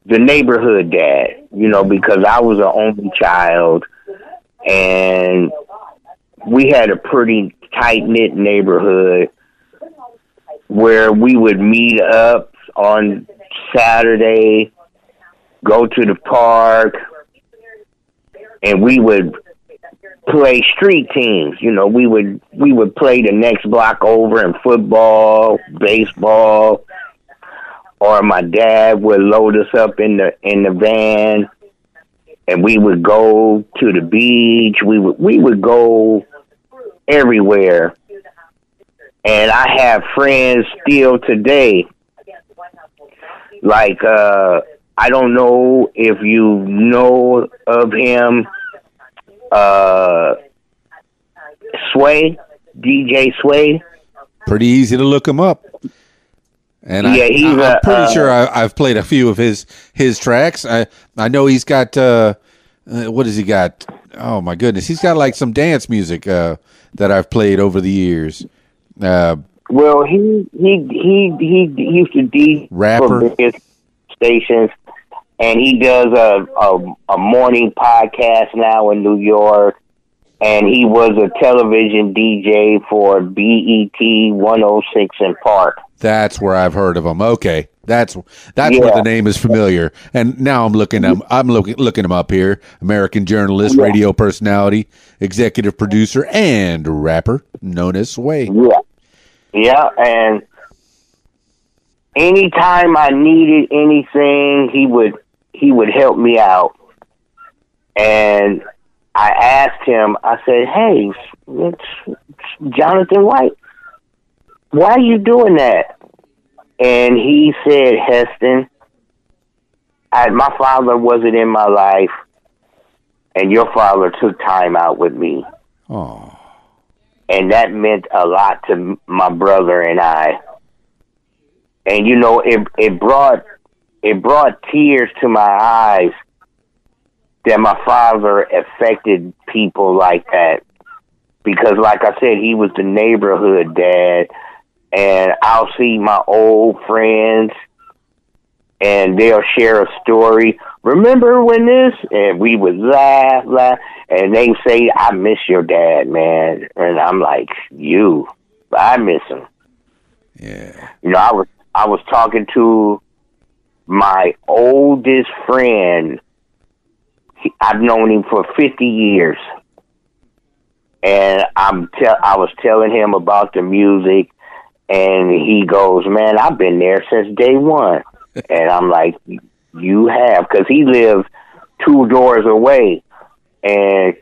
Speaker 4: the neighborhood dad, you know, because I was an only child and we had a pretty tight knit neighborhood where we would meet up on Saturday, go to the park, and we would play street teams. You know, we would we would play the next block over in football, baseball, or my dad would load us up in the in the van and we would go to the beach. We would we would go everywhere. And I have friends still today. Like uh I don't know if you know of him uh Sway, DJ Sway.
Speaker 1: Pretty easy to look him up. And
Speaker 4: Yeah,
Speaker 1: I, am pretty
Speaker 4: uh,
Speaker 1: sure I, I've played a few of his his tracks. I I know he's got uh, uh, what has he got? Oh my goodness, he's got like some dance music uh, that I've played over the years. Uh,
Speaker 4: Well, he he he he, used to DJ
Speaker 1: Rapper.
Speaker 4: stations, and he does a, a a morning podcast now in New York. And he was a television DJ for BET 106 & Park.
Speaker 1: that's where I've heard of him. Okay, that's that's where the name is familiar. And now I'm looking him. I'm looking looking him up here. American journalist,
Speaker 4: Yeah.
Speaker 1: radio personality, executive producer, and rapper known as Sway.
Speaker 4: Yeah. Yeah, and anytime I needed anything, he would he would help me out. And I asked him, I said, "Hey, it's, it's Jonathan White. Why are you doing that?" And he said, "Heston, I, my father wasn't in my life, and your father took time out with me."
Speaker 1: Oh,
Speaker 4: and that meant a lot to my brother and I. And you know, it it brought it brought tears to my eyes that my father affected people like that. Because, like I said, he was the neighborhood dad, and I'll see my old friends, and they'll share a story. Remember when this? And we would laugh, laugh, and they say, "I miss your dad, man," and I'm like, "You, I miss him."
Speaker 1: Yeah.
Speaker 4: You know, I was I was talking to my oldest friend. He, I've known him for fifty years, and I'm tell I was telling him about the music, and he goes, "Man, I've been there since day one," and I'm like, "You have," because he lived two doors away, and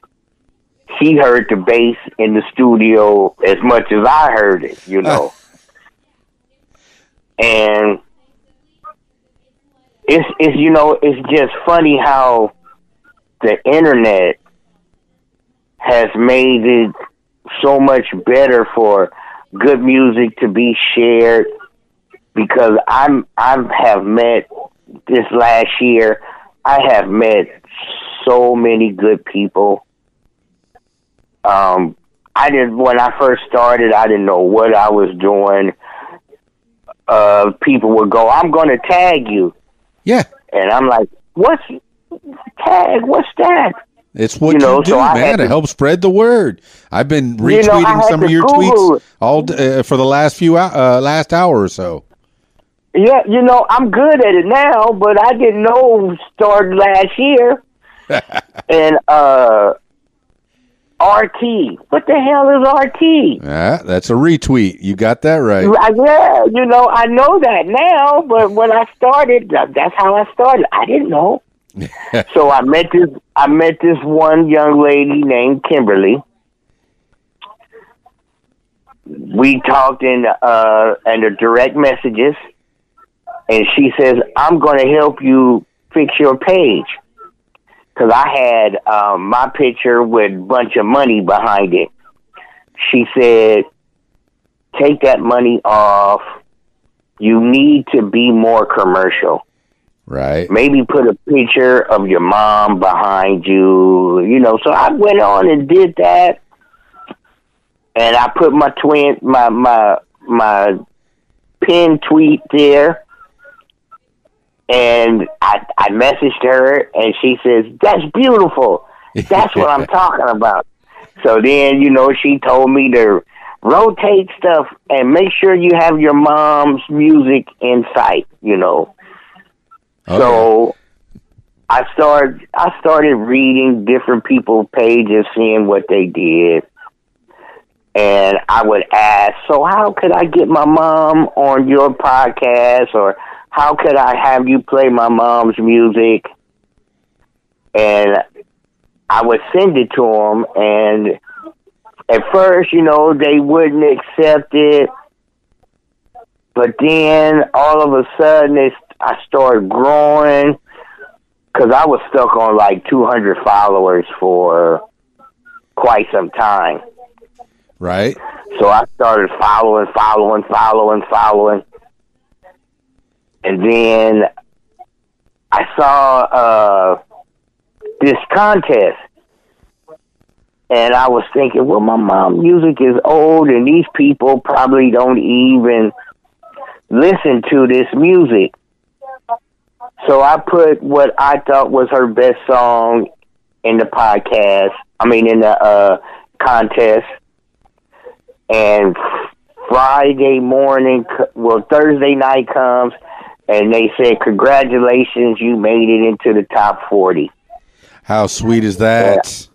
Speaker 4: he heard the bass in the studio as much as I heard it. You know and it's it's you know it's just funny how the internet has made it so much better for good music to be shared because I'm I have met this last year I have met so many good people. Um I did when I first started I didn't know what I was doing. Uh, people would go, "I'm going to tag you,"
Speaker 1: Yeah.
Speaker 4: and I'm like, "What's tag? What's that?"
Speaker 1: It's what
Speaker 4: You
Speaker 1: you,
Speaker 4: know,
Speaker 1: do,
Speaker 4: so
Speaker 1: man, to
Speaker 4: to-
Speaker 1: help spread the word. I've been
Speaker 4: You know,
Speaker 1: retweeting some of your
Speaker 4: Google
Speaker 1: tweets all uh, for the last few uh, last hour or so.
Speaker 4: Yeah, you know, I'm good at it now, but I didn't know started last year. and uh RT, what the hell is RT?
Speaker 1: Yeah, that's a retweet. You got that right.
Speaker 4: I- Yeah, you know, I know that now, but when I started, that's how I started. I didn't know. so I met this I met this one young lady named Kimberly. We talked in uh in the direct messages and she says, I'm gonna help you fix your page. Cause I had um, my picture with a bunch of money behind it. She said, take that money off. You need to be more commercial.
Speaker 1: Right.
Speaker 4: Maybe put a picture of your mom behind you, you know. So I went on and did that. And I put my twin my my my pin tweet there. And I I messaged her and she says, That's beautiful. That's what I'm talking about. So then, you know, she told me to rotate stuff and make sure you have your mom's music in sight, you know. So I started I started reading different people's pages, seeing what they did. And I would ask, so how could I get my mom on your podcast or how could I have you play my mom's music? And I would send it to them and at first, you know, they wouldn't accept it. But then all of a sudden, it's, I started growing because I was stuck on like 200 followers for quite some time.
Speaker 1: right.
Speaker 4: So I started following, following, following, following. And then I saw uh, this contest. And I was thinking, well, my mom music is old, and these people probably don't even listen to this music. So I put what I thought was her best song in the podcast. I mean, in the uh, contest. And Friday morning, well, Thursday night comes, and they said, "Congratulations, you made it into the top 40."
Speaker 1: How sweet is that?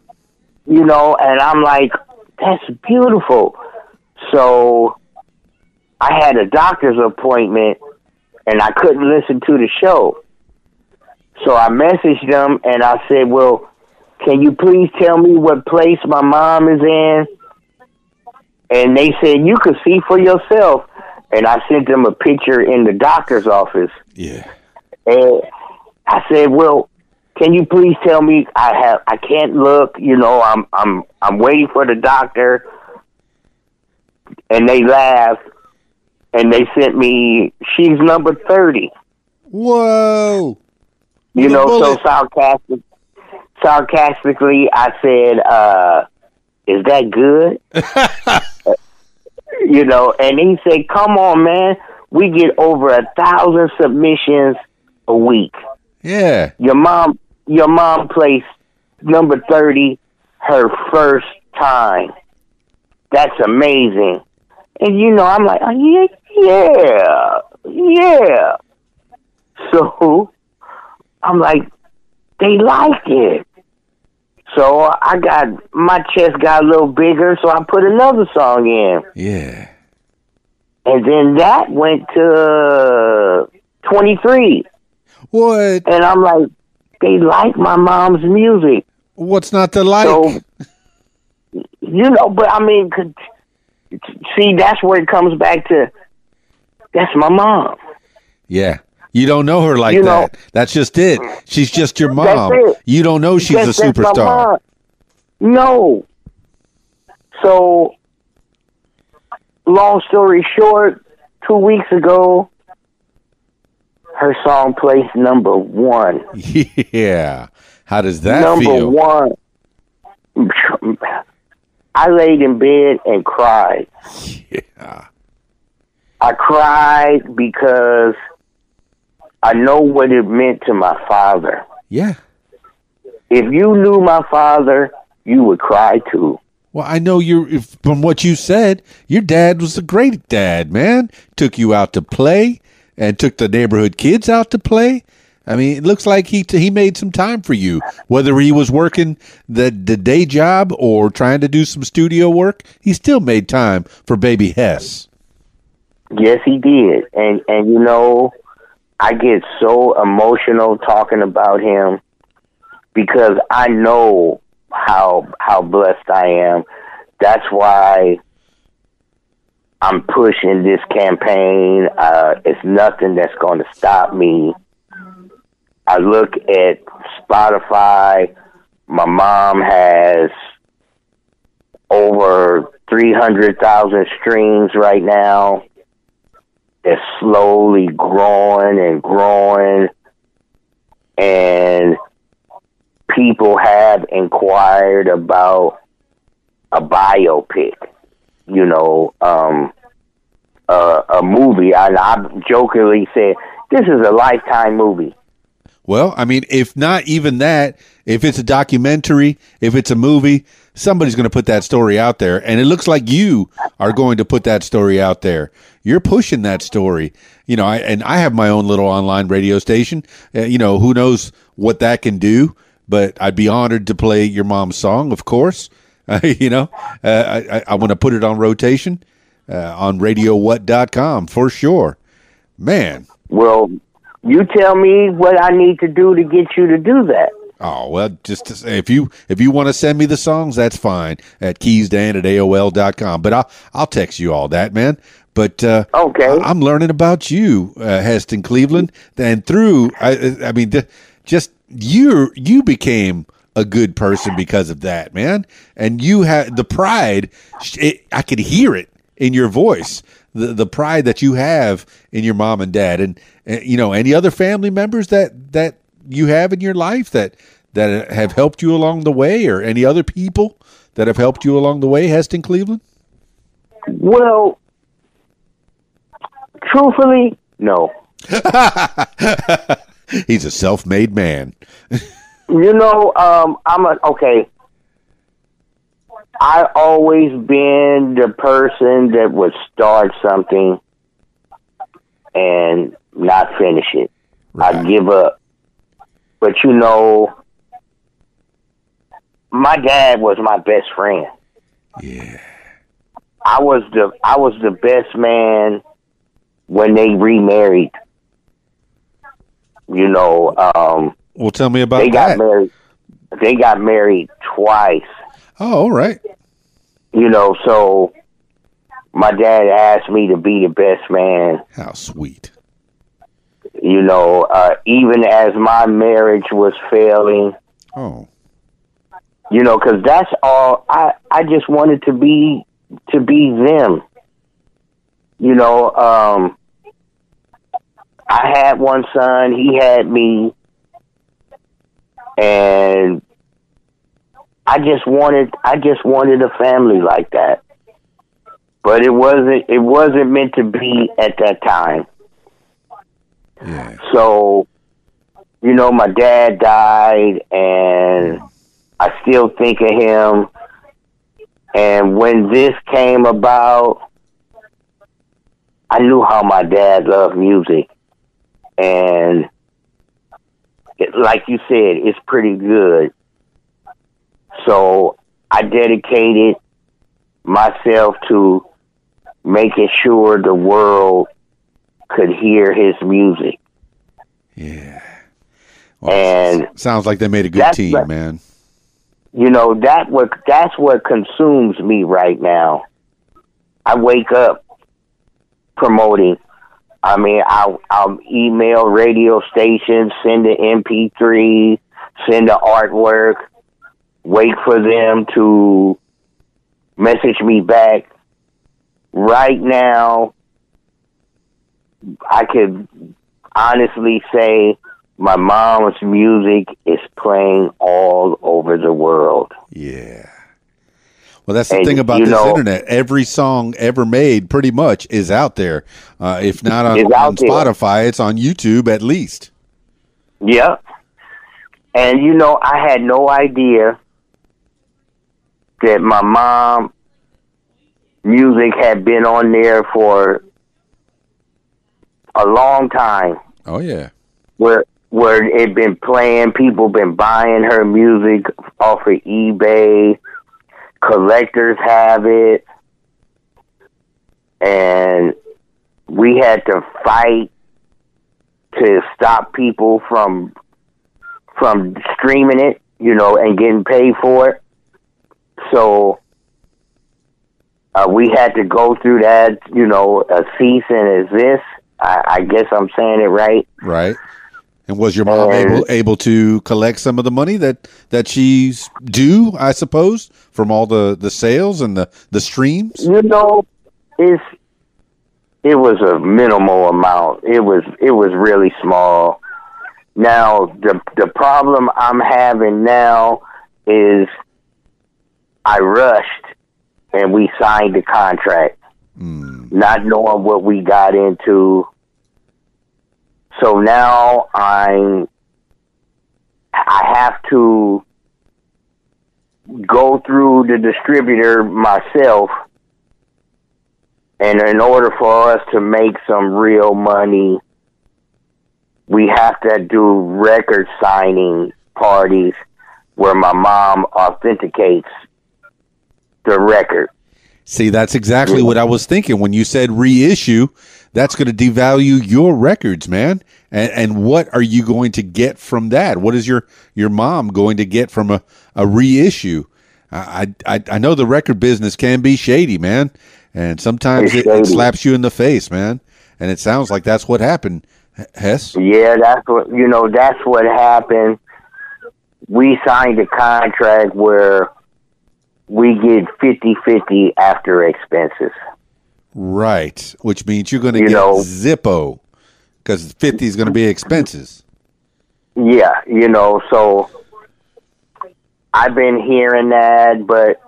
Speaker 4: you know, and I'm like, that's beautiful. So I had a doctor's appointment and I couldn't listen to the show. So I messaged them and I said, well, can you please tell me what place my mom is in? And they said, you can see for yourself. And I sent them a picture in the doctor's office.
Speaker 1: Yeah.
Speaker 4: And I said, "Well, can you please tell me I have I can't look, you know, I'm I'm I'm waiting for the doctor." And they laughed and they sent me she's number 30.
Speaker 1: Whoa.
Speaker 4: You know, so
Speaker 1: bullet.
Speaker 4: sarcastic sarcastically I said, uh, is that good? you know, and he said, "Come on, man, we get over a thousand submissions a week.
Speaker 1: Yeah.
Speaker 4: Your mom, your mom placed number thirty her first time. That's amazing." And you know, I'm like, oh, yeah, yeah, yeah. So I'm like, they like it. So uh, I got my chest got a little bigger, so I put another song in,
Speaker 1: Yeah.
Speaker 4: and then that went to 23.
Speaker 1: What?
Speaker 4: And I'm like, they like my mom's music.
Speaker 1: What's not to like?
Speaker 4: So, you know, but I mean, could, see, that's where it comes back to. That's my mom.
Speaker 1: yeah. You don't know her like
Speaker 4: You know-
Speaker 1: that. That's just it. She's just your mom. You don't know she's a superstar.
Speaker 4: No. So, long story short, two weeks ago, her song placed number one.
Speaker 1: Yeah. How does that
Speaker 4: number
Speaker 1: feel?
Speaker 4: one. I laid in bed and cried.
Speaker 1: Yeah.
Speaker 4: I cried because I know what it meant to my father.
Speaker 1: Yeah.
Speaker 4: If you knew my father, you would cry too.
Speaker 1: Well, I know you're if- from what you said. Your dad was a great dad, man. Took you out to play and took the neighborhood kids out to play. I mean, it looks like he he made some time for you, whether he was working the the day job or trying to do some studio work. He still made time for baby Hess.
Speaker 4: Yes, he did. And and you know, I get so emotional talking about him because I know how how blessed I am. That's why I'm pushing this campaign. Uh, it's nothing that's going to stop me. I look at Spotify. My mom has over 300,000 streams right now. It's slowly growing and growing. And people have inquired about a biopic, you know, um, a movie. And I jokingly said, this is a lifetime movie.
Speaker 1: Well, I mean, if not even that, if it's a documentary, if it's a movie, somebody's going to put that story out there. And it looks like you are going to put that story out there. You're pushing that story. You know, I, and I have my own little online radio station. Uh, you know, who knows what that can do, but I'd be honored to play your mom's song, of course. Uh, you know, uh, I, I, want to put it on rotation uh, on radiowhat.com for sure. Man,
Speaker 4: Well, you tell me what I need to do to get you to do that.
Speaker 1: Oh well, just to say, if you if you want to send me the songs, that's fine at keysdan at aol.com. But I'll I'll text you all that, man. But uh,
Speaker 4: Okay.
Speaker 1: I, am learning about you, uh, Heston Cleveland, and through I I mean th- just you you became a good person because of that, man. And you had the pride. It, I could hear it in your voice. The, the pride that you have in your mom and dad, and, and you know any other family members that that you have in your life that that have helped you along the way, or any other people that have helped you along the way, Heston Cleveland?
Speaker 4: Well, truthfully, no.
Speaker 1: He's a self-made man.
Speaker 4: You know, um, I'm a okay. I always been the person that would start something and not finish it.
Speaker 1: Right.
Speaker 4: I'd give up. But you know, my dad was my best friend.
Speaker 1: Yeah.
Speaker 4: I was the I was the best man when they remarried. You know, um,
Speaker 1: Well, tell me about
Speaker 4: they got married. They got married twice.
Speaker 1: Oh, all right.
Speaker 4: You know, so my dad asked me to be the best man.
Speaker 1: How sweet.
Speaker 4: You know, uh, even as my marriage was failing.
Speaker 1: Oh,
Speaker 4: You know, because that's all. I I just wanted to be to be them. You know, um, I had one son. He had me, and I just wanted I just wanted a family like that. but it wasn't it wasn't meant to be at that time.
Speaker 1: Yeah.
Speaker 4: So, you know, my dad died, and I still think of him. And when this came about, I knew how my dad loved music, and it, like you said, it's pretty good. So I dedicated myself to making sure the world could hear his music.
Speaker 1: Yeah.
Speaker 4: And
Speaker 1: sounds like they made a good team,
Speaker 4: what-
Speaker 1: man.
Speaker 4: You know that what that's what consumes me right now. I wake up promoting. I mean, I'll, I'll email radio stations, send the MP3, send the artwork, wait for them to message me back. Right now, I could honestly say my mom's music is playing all over the world.
Speaker 1: Yeah. Well, that's the
Speaker 4: And,
Speaker 1: thing about this
Speaker 4: know-
Speaker 1: internet. Every song ever made, pretty much, is out there. Uh, if not on, on
Speaker 4: there.
Speaker 1: Spotify, it's on YouTube at least.
Speaker 4: Yeah. And you know, I had no idea that my mom music had been on there for a long time
Speaker 1: Oh yeah.
Speaker 4: where where it been playing, people been buying her music off of eBay, collectors have it, and we had to fight to stop people from from streaming it, you know, and getting paid for it. So uh, we had to go through that, you know, a cease and desist. I, I guess I'm saying it right.
Speaker 1: Right. And was your mom
Speaker 4: And-
Speaker 1: able able to collect some of the money that that she's due? I suppose from all the the sales and the the streams.
Speaker 4: You know, it's it was a minimal amount. It was it was really small. Now the the problem I'm having now is I rushed and we signed the contract,
Speaker 1: Mm,
Speaker 4: not knowing what we got into. So now I'm I have to go through the distributor myself and in order for us to make some real money, we have to do record signing parties where my mom authenticates the record.
Speaker 1: See, that's exactly what I was thinking when you said reissue. That's going to devalue your records, man. And and what are you going to get from that? What is your your mom going to get from a, a reissue? I, I I know the record business can be shady, man, and sometimes it, it slaps you in the face, man. And it sounds like that's what happened, Hess.
Speaker 4: Yeah, that's what you know. That's what happened. We signed a contract where we get 50-50 after expenses.
Speaker 1: Right, which means you're going to
Speaker 4: You
Speaker 1: get
Speaker 4: know-
Speaker 1: Zippo because fifty is going to be expenses.
Speaker 4: Yeah, you know, so I've been hearing that, but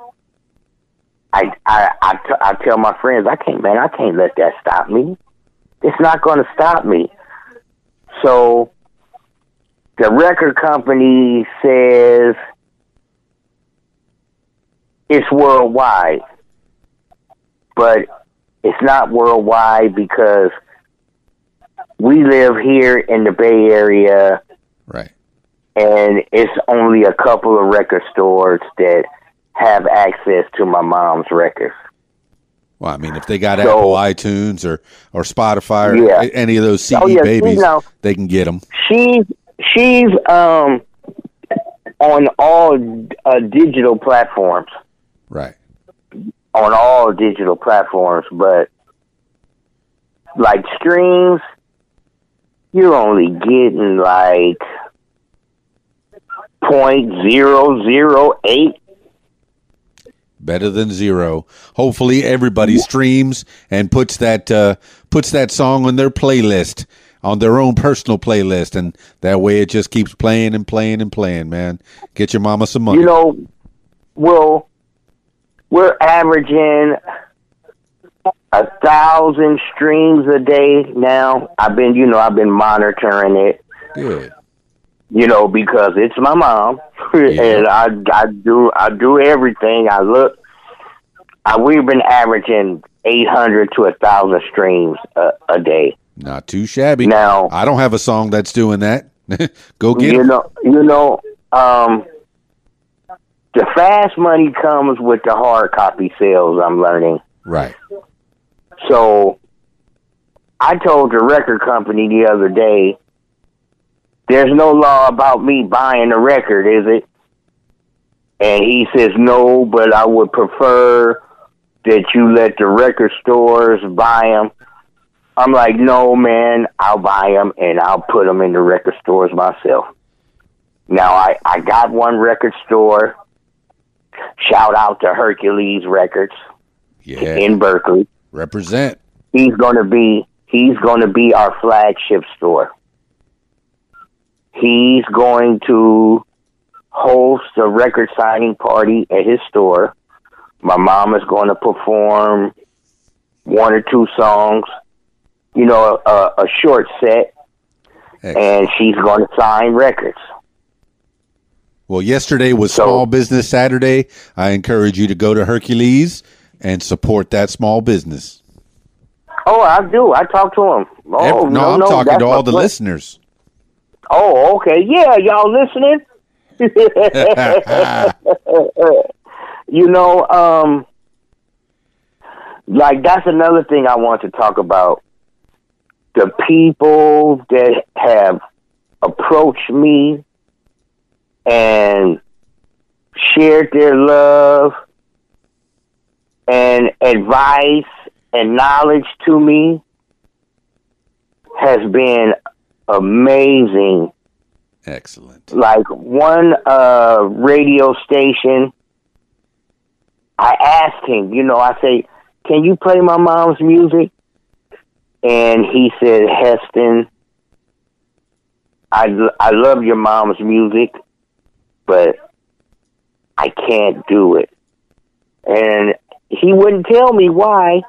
Speaker 4: I I I, t- I tell my friends, I can't, man, I can't let that stop me. It's not going to stop me. So the record company says it's worldwide, but it's not worldwide because we live here in the Bay Area
Speaker 1: Right.
Speaker 4: and it's only a couple of record stores that have access to my mom's records.
Speaker 1: Well, I mean, if they got
Speaker 4: So-
Speaker 1: Apple iTunes or or Spotify or
Speaker 4: Yeah.
Speaker 1: any of those CD
Speaker 4: Oh, yeah,
Speaker 1: babies,
Speaker 4: you know.
Speaker 1: they can get them.
Speaker 4: She's she's um on all uh, digital platforms,
Speaker 1: Right.
Speaker 4: on all digital platforms, but like streams, you're only getting like point zero zero eight
Speaker 1: Better than zero. Hopefully, everybody streams and puts that uh, puts that song on their playlist, on their own personal playlist, and that way it just keeps playing and playing and playing. Man, get your mama some money.
Speaker 4: you know, well, we're averaging a thousand streams a day now. I've been, you know, I've been monitoring it,
Speaker 1: Good.
Speaker 4: you know, because it's my mom, and I, I do, I do everything. I look. I, we've been averaging eight hundred to a thousand streams a, a day.
Speaker 1: Not too shabby.
Speaker 4: Now,
Speaker 1: I don't have a song that's doing that. Go get
Speaker 4: you
Speaker 1: it.
Speaker 4: know, you know, um, the fast money comes with the hard copy sales. I'm learning.
Speaker 1: Right.
Speaker 4: So I told the record company the other day, there's no law about me buying a record, is it? And he says, no, but I would prefer that you let the record stores buy them. I'm like, no, man, I'll buy them and I'll put them in the record stores myself. Now, I, I got one record store. Shout out to Hercules Records
Speaker 1: Yeah.
Speaker 4: in Berkeley
Speaker 1: Represent.
Speaker 4: he's going to be he's going to be our flagship store. He's going to host a record signing party at his store. My mom is going to perform one or two songs, you know, a, a short set,
Speaker 1: Excellent.
Speaker 4: and she's going to sign records.
Speaker 1: Well, yesterday was
Speaker 4: So-
Speaker 1: Small Business Saturday. I encourage you to go to Hercules and support that small business.
Speaker 4: Oh, I do. I talk to him. Oh,
Speaker 1: Ev- no,
Speaker 4: no,
Speaker 1: I'm
Speaker 4: no,
Speaker 1: talking to all the
Speaker 4: pla-
Speaker 1: listeners.
Speaker 4: Oh, okay. Yeah, y'all listening? you know, um like that's another thing I want to talk about. The people that have approached me and shared their love and advice and knowledge to me has been amazing
Speaker 1: Excellent.
Speaker 4: like one uh radio station I asked him, you know, I say, "Can you play my mom's music?" And he said, "Heston, I I love your mom's music, but I can't do it." And he wouldn't tell me why,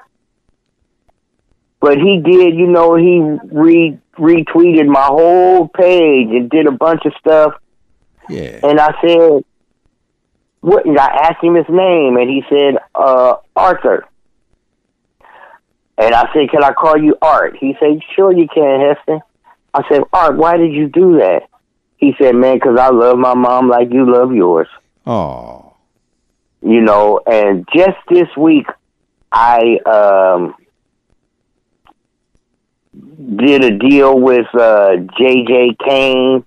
Speaker 4: but he did. You know, he re retweeted my whole page and did a bunch of stuff.
Speaker 1: Yeah.
Speaker 4: And I said, "What?" And I asked him his name, and he said, uh, "Arthur." And I said, "Can I call you Art?" He said, "Sure, you can, Heston." I said, "Art, why did you do that?" He said, "Man, because I love my mom like you love yours."
Speaker 1: Oh.
Speaker 4: you know and just this week i um did a deal with uh jj kane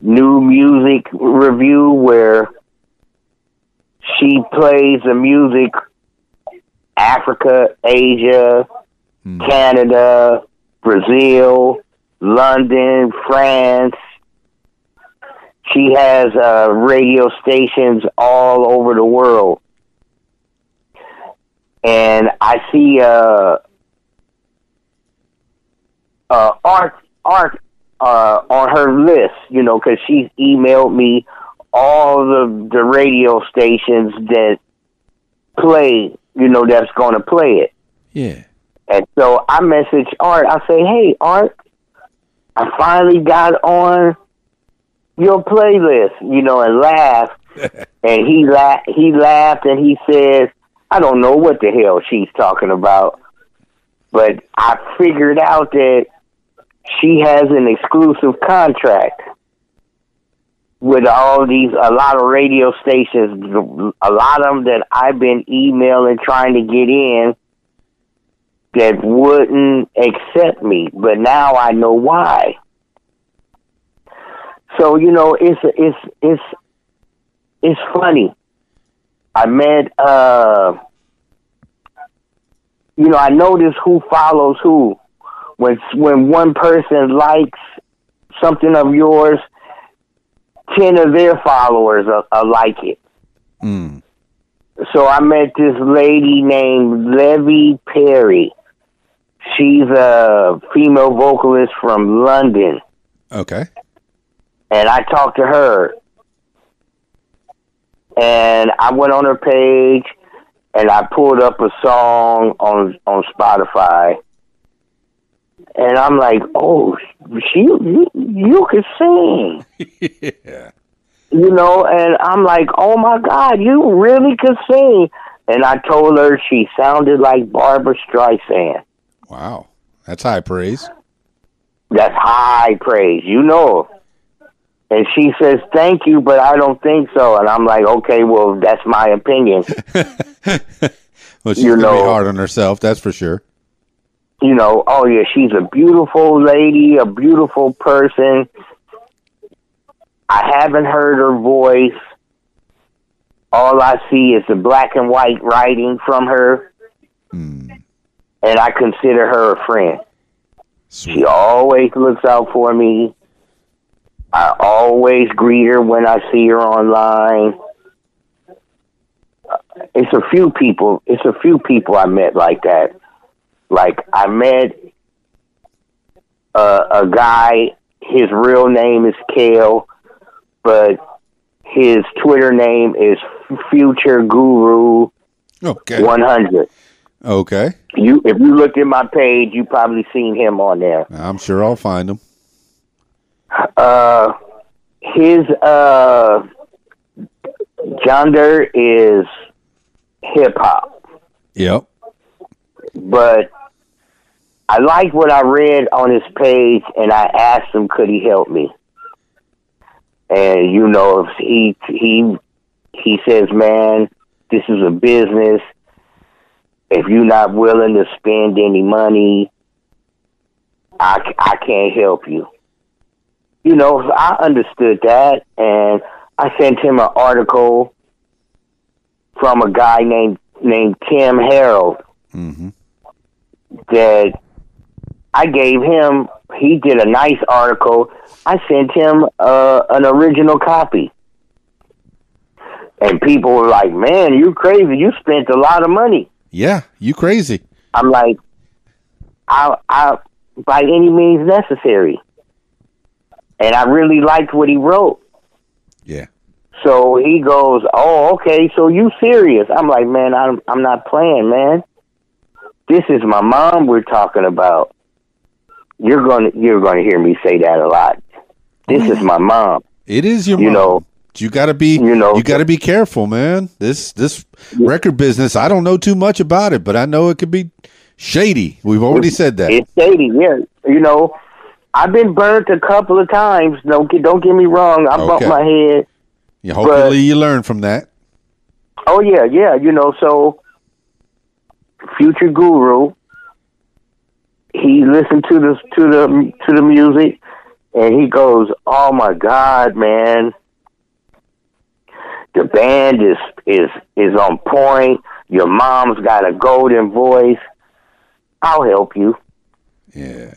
Speaker 4: new music review where she plays the music africa asia
Speaker 1: Hmm.
Speaker 4: canada brazil london france she has uh, radio stations all over the world. And I see uh, uh, Art Art uh, on her list, you know, because she's emailed me all the the radio stations that play, you know, that's going to play it.
Speaker 1: Yeah.
Speaker 4: And so I message Art. I say, "Hey, Art, I finally got on your playlist, you know, and laughed." and he la- he laughed and he says, "I don't know what the hell she's talking about, but I figured out that she has an exclusive contract." With all these, a lot of radio stations, a lot of them that I've been emailing trying to get in, that wouldn't accept me, but now I know why. So you know, it's it's it's it's funny. I met, uh, you know, I notice who follows who. When when one person likes something of yours, ten of their followers are, are like it.
Speaker 1: Mm.
Speaker 4: So I met this lady named Levy Perry. She's a female vocalist from London,
Speaker 1: Okay.
Speaker 4: And I talked to her. And I went on her page, and I pulled up a song on on Spotify, and I'm like, "Oh, she you, you can sing."
Speaker 1: yeah.
Speaker 4: you know, and I'm like, oh my God, you really can sing. And I told her she sounded like Barbra Streisand.
Speaker 1: Wow. That's high praise.
Speaker 4: That's high praise, you know. And she says, thank you, but I don't think so. And I'm like, okay, well, that's my opinion.
Speaker 1: Well, she's
Speaker 4: You know-
Speaker 1: hard on herself, that's for sure.
Speaker 4: you know, oh yeah, she's a beautiful lady, a beautiful person. I haven't heard her voice. All I see is the black and white writing from her,
Speaker 1: Hmm.
Speaker 4: and I consider her a friend. She always looks out for me. I always greet her when I see her online. It's a few people. It's a few people I met like that. Like I met uh, a guy. His real name is Kale, but his Twitter name is Future Guru
Speaker 1: Okay.
Speaker 4: One Hundred.
Speaker 1: Okay.
Speaker 4: You, if you looked at my page, you probably seen him on there.
Speaker 1: I'm sure I'll find them.
Speaker 4: Uh, his uh, gender is hip hop,
Speaker 1: Yep.
Speaker 4: but I like what I read on his page, and I asked him, could he help me? And you know, he he he says, man, this is a business. If you're not willing to spend any money, I, I can't help you. You know, I understood that, and I sent him an article from a guy named named Tim Harold
Speaker 1: hmm
Speaker 4: that I gave him. He did a nice article. I sent him uh, an original copy, and people were like, "Man, you crazy! You spent a lot of money."
Speaker 1: Yeah, you crazy.
Speaker 4: I'm like, I, I, by any means necessary. And I really liked what he wrote.
Speaker 1: Yeah.
Speaker 4: So he goes, "Oh, okay. So you serious?" I'm like, "Man, I'm I'm not playing, man. This is my mom we're talking about. You're gonna you're gonna hear me say that a lot. This is my mom.
Speaker 1: It is your
Speaker 4: You
Speaker 1: mom.
Speaker 4: know-
Speaker 1: you got to be
Speaker 4: You know-
Speaker 1: you got to be careful, man. This this record business, I don't know too much about it, but I know it could be shady. We've already said that.
Speaker 4: It's shady, yeah. You know, I've been burnt a couple of times. Don't get don't get me wrong. I bumped my head.
Speaker 1: Yeah, hopefully you learn from that.
Speaker 4: Oh yeah, yeah. You know, so future guru, he listened to the to the to the music, and he goes, "Oh my God, man, the band is is is on point. Your mom's got a golden voice. I'll help you."
Speaker 1: Yeah.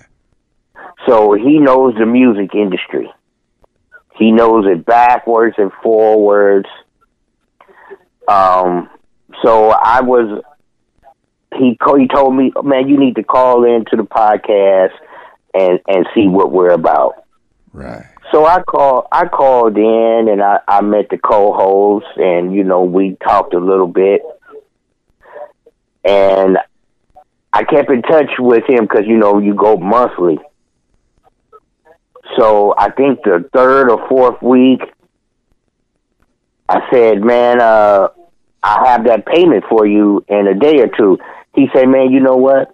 Speaker 4: So he knows the music industry. He knows it backwards and forwards. Um, so I was. He he told me, man, you need to call into the podcast and and see what we're about.
Speaker 1: Right.
Speaker 4: So I call I called in and I, I met the co-host and you know we talked a little bit and I kept in touch with him because you know you go monthly. So I think the third or fourth week, I said, "Man, uh, I have that payment for you in a day or two. He said, "Man, you know what?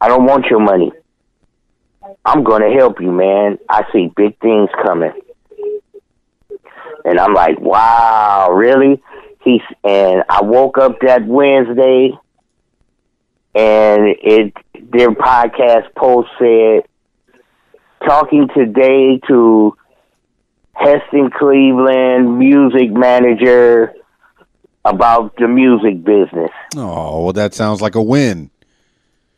Speaker 4: I don't want your money. I'm going to help you, man. I see big things coming." And I'm like, "Wow, really?" He's and I woke up that Wednesday, and it their podcast post said talking today to Heston Cleveland, music manager, about the music business.
Speaker 1: Oh, well, that sounds like a win.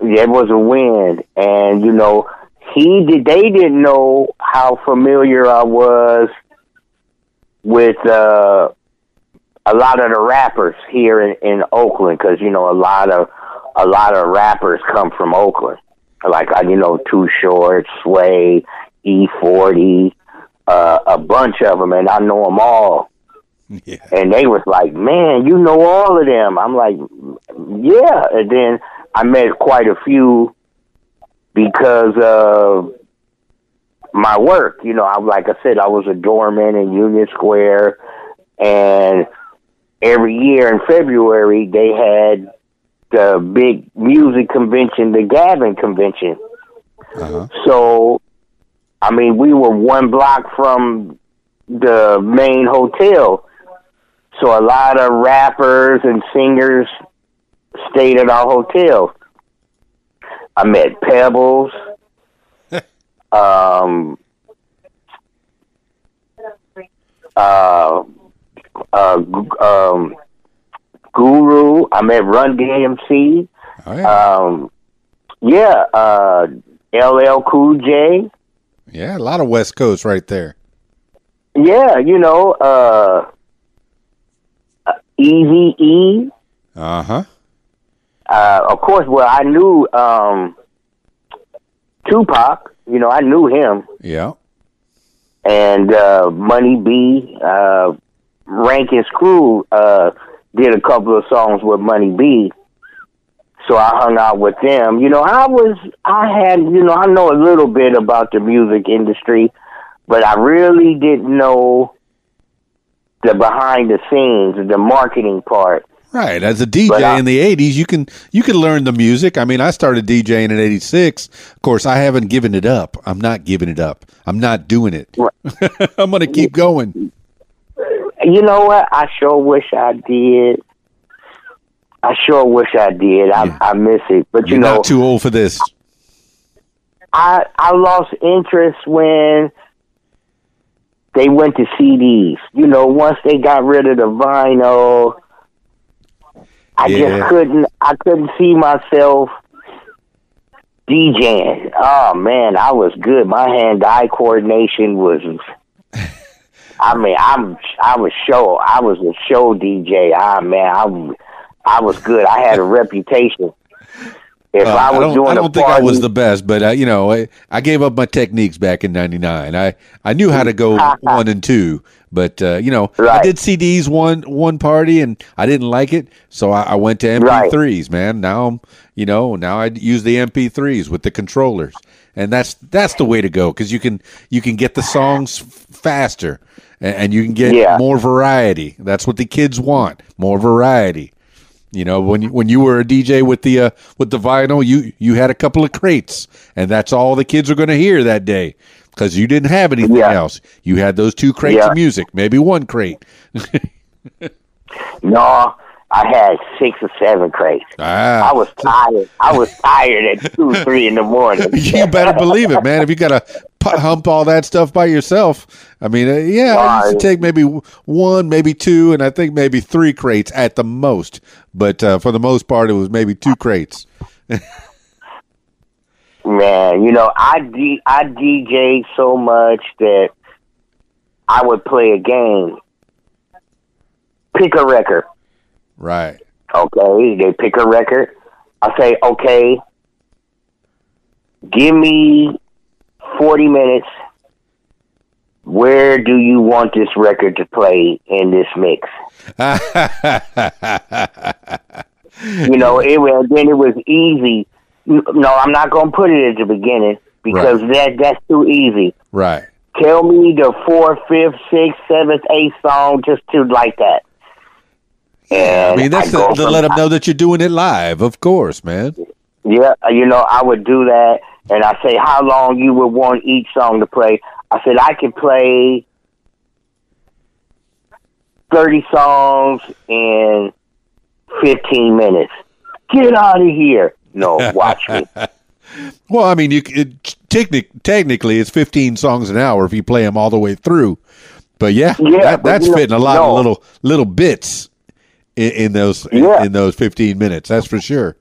Speaker 4: It was a win, and you know, he did. They didn't know how familiar I was with uh, a lot of the rappers here in, in Oakland, because you know, a lot of a lot of rappers come from Oakland. Like uh, you know, Too Short, Sway, E Forty, uh, a bunch of them, and I know them all.
Speaker 1: Yeah.
Speaker 4: And they was like, "Man, you know all of them." I'm like, "Yeah." And then I met quite a few because of my work. You know, I like I said, I was a doorman in Union Square, and every year in February they had the big music convention, the Gavin convention.
Speaker 1: Uh-huh.
Speaker 4: So, I mean, we were one block from the main hotel. So a lot of rappers and singers stayed at our hotel. I met Pebbles. um, uh, uh, um, Guru. I met Run DMC.
Speaker 1: Oh, yeah.
Speaker 4: Um, yeah, uh, LL Cool J.
Speaker 1: yeah, a lot of West Coast right there.
Speaker 4: Yeah, you know, uh, Easy E.
Speaker 1: Uh huh.
Speaker 4: Uh, of course, well, I knew um, Tupac. You know, I knew him,
Speaker 1: Yeah.
Speaker 4: and uh, Money B, uh, Rankin Scroo uh, did a couple of songs with Money B. So I hung out with them. You know, I was, I had, you know, I know a little bit about the music industry, but I really didn't know the behind the scenes, the marketing part.
Speaker 1: Right. As a DJ
Speaker 4: I-
Speaker 1: in the '80s, you can you can learn the music. I mean, I started DJing in '86. Of course, I haven't given it up. I'm not giving it up. I'm not doing it. I'm going to keep going.
Speaker 4: You know what? I sure wish I did. I sure wish I did. I
Speaker 1: Yeah.
Speaker 4: I miss it, but you
Speaker 1: You're
Speaker 4: know,
Speaker 1: not too old for this.
Speaker 4: I I lost interest when they went to CDs. You know, once they got rid of the vinyl, I
Speaker 1: Yeah.
Speaker 4: just couldn't. I couldn't see myself DJing. Oh man, I was good. My hand-eye coordination was. I mean, I'm. I was show. I was a show DJ. Ah man, I'm I was good. I had a reputation. If
Speaker 1: Uh,
Speaker 4: I was
Speaker 1: don't,
Speaker 4: doing
Speaker 1: I don't think I was the best, but uh, you know, I, I gave up my Technics back in '99. I I knew how to go one and two, but uh, you know, I
Speaker 4: Right.
Speaker 1: did CDs one one party and I didn't like it, so I, I went to MP3s. Man, now I'm you know now I use the MP3s with the controllers, and that's that's the way to go because you can you can get the songs faster and, and you can get
Speaker 4: Yeah.
Speaker 1: more variety. That's what the kids want, more variety. You know, when you, when you were a DJ with the uh, with the vinyl, you you had a couple of crates, and that's all the kids are going to hear that day because you didn't have anything
Speaker 4: Yeah.
Speaker 1: else. You had those two crates
Speaker 4: Yeah.
Speaker 1: of music, maybe one crate.
Speaker 4: No, I had six or seven crates. I
Speaker 1: Ah,
Speaker 4: was tired. I was tired at two, three in the morning.
Speaker 1: you better believe it, man. If you got to hump all that stuff by yourself, I mean, uh, yeah, I used to take maybe one, maybe two, and I think maybe three crates at the most. But uh, for the most part, it was maybe two crates.
Speaker 4: Man, you know, I D- I DJ so much that I would play a game. Pick a record.
Speaker 1: Right.
Speaker 4: Okay, they pick a record. I say, okay, give me forty minutes. Where do you want this record to play in this mix? You know, it was then it was easy. No, I'm not going to put it at the beginning because that that's too easy.
Speaker 1: right.
Speaker 4: Tell me the fourth, fifth, sixth, seventh, eighth song just to like that.
Speaker 1: I mean, that's
Speaker 4: go
Speaker 1: to, to
Speaker 4: from-
Speaker 1: let them know that you're doing it live, of course, man.
Speaker 4: Yeah, uh, you know, I would do that, and I say how long you would want each song to play. I said I could play thirty songs in fifteen minutes. Get out of here! No, watch me.
Speaker 1: Well, I mean, you it, technic, technically it's 15 songs an hour if you play them all the way through. But yeah,
Speaker 4: Yeah,
Speaker 1: that,
Speaker 4: but
Speaker 1: that's
Speaker 4: you know-
Speaker 1: fitting a lot
Speaker 4: no.
Speaker 1: of little little bits in, in those in,
Speaker 4: Yeah.
Speaker 1: in those 15 minutes. That's for sure.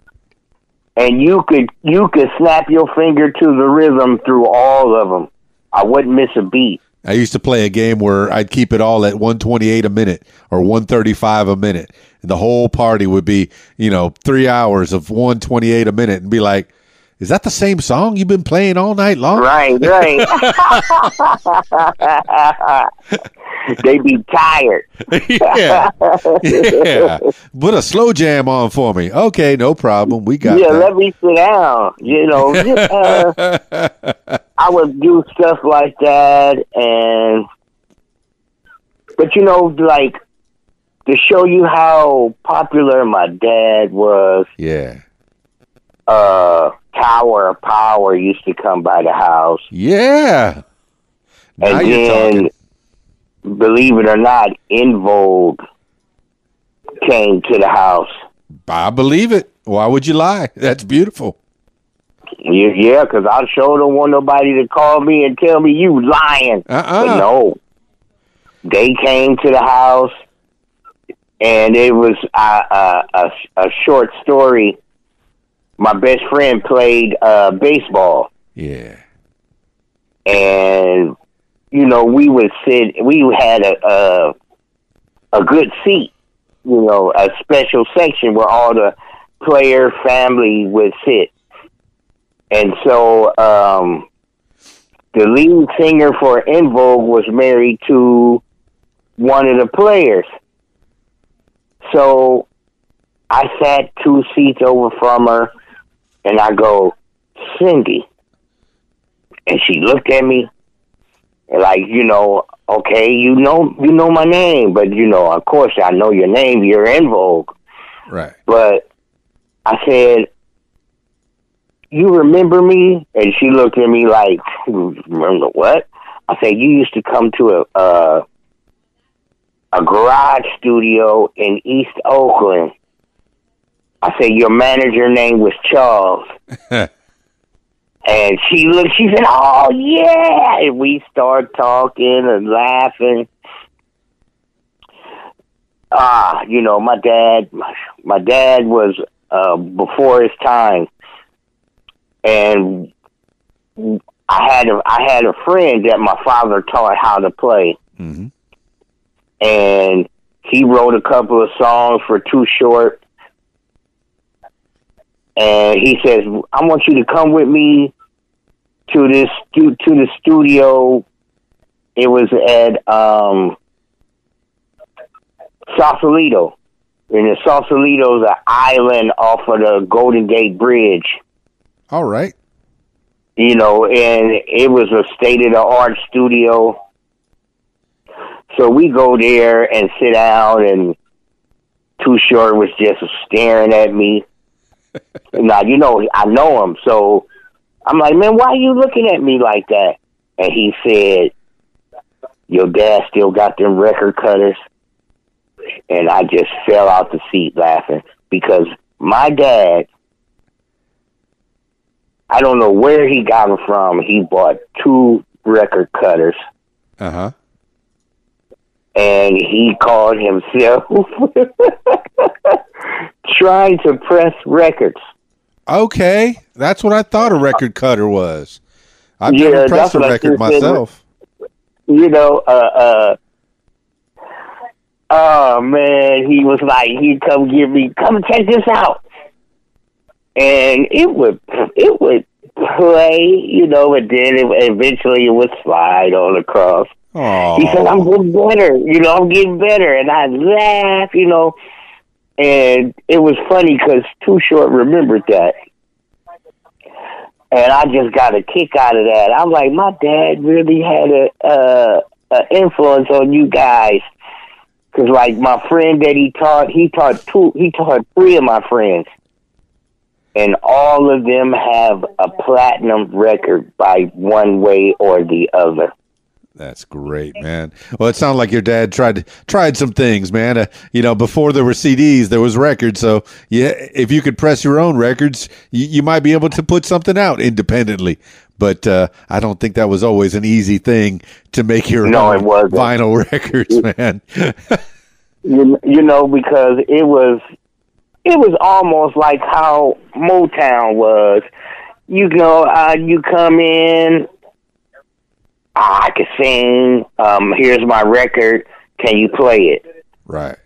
Speaker 4: and you could you could snap your finger to the rhythm through all of them. I wouldn't miss a beat.
Speaker 1: I used to play a game where I'd keep it all at 128 a minute or 135 a minute. And the whole party would be, you know, three hours of 128 a minute and be like, is that the same song you've been playing all night long?
Speaker 4: Right, right. they be tired.
Speaker 1: yeah, yeah. Put a slow jam on for me. Okay, no problem. We got
Speaker 4: yeah,
Speaker 1: that.
Speaker 4: let me sit down. You know, uh, I would do stuff like that, and but you know, like to show you how popular my dad was.
Speaker 1: yeah,
Speaker 4: Uh, Tower of Power used to come by the house,
Speaker 1: yeah. Now
Speaker 4: and then, believe it or not, En Vogue came to the house.
Speaker 1: I believe it. Why would you lie? That's beautiful.
Speaker 4: Yeah, because I sure don't want nobody to call me and tell me you lying.
Speaker 1: Uh-uh.
Speaker 4: But no, they came to the house, and it was uh, uh, a a short story. My best friend played uh, baseball,
Speaker 1: Yeah.
Speaker 4: and you know we would sit. We had a a, a good seat, you know, a special section where all the player family would sit. And so um, the lead singer for En Vogue was married to one of the players. So I sat two seats over from her, and I go, Cindy. And she looked at me, and like you know, okay, you know, you know my name, but you know, of course, I know your name. You're En Vogue.
Speaker 1: Right.
Speaker 4: But I said, "You remember me?" And she looked at me like, "Remember what?" I said, "You used to come to a uh, a garage studio in East Oakland." I said, "Your manager name was Charles." And she looked, she said, Oh, yeah. And we start talking and laughing. Ah, you know, my dad, my dad was uh, before his time. And I had a, I had a friend that my father taught how to play.
Speaker 1: hmm
Speaker 4: And he wrote a couple of songs for Too Short. And he says, I want you to come with me to this to the studio. It was at um, Sausalito. And the Sausalito's an island off of the Golden Gate Bridge.
Speaker 1: All right.
Speaker 4: You know, and it was a state of the art studio. So we go there and sit down, and Too Short was just staring at me. Now, you know, I know him, so I'm like, man, why are you looking at me like that? And he said, your dad still got them record cutters. And I just fell out the seat laughing because my dad, I don't know where he got them from. He bought two record cutters
Speaker 1: Uh huh.
Speaker 4: and he called himself trying to press records.
Speaker 1: Okay, that's what I thought a record cutter was. I've
Speaker 4: Yeah,
Speaker 1: never pressed a record
Speaker 4: just said.
Speaker 1: myself.
Speaker 4: You know, uh, uh, oh man, he was like, he'd come give me, come check this out. And it would, it would play, you know, but then it, eventually it would slide on across.
Speaker 1: Oh,
Speaker 4: He said, I'm getting better. You know, I'm getting better. And I laugh, you know. And it was funny because Too Short remembered that. And I just got a kick out of that. I'm like, my dad really had a, uh, a influence on you guys. Because, like, my friend that he taught, he taught two, he taught three of my friends. And all of them have a platinum record by one way or the other.
Speaker 1: That's great, man. Well, it sounded like your dad tried tried some things, man. Uh, you know, before there were CDs, there was records. So, yeah, if you could press your own records, you, you might be able to put something out independently. But uh, I don't think that was always an easy thing to make your
Speaker 4: No,
Speaker 1: own
Speaker 4: it wasn't.
Speaker 1: vinyl records, man.
Speaker 4: you, you know because it was it was almost like how Motown was. You know, uh, you come in, "Ah, I can sing. Um, here's my record. Can you play it?
Speaker 1: right.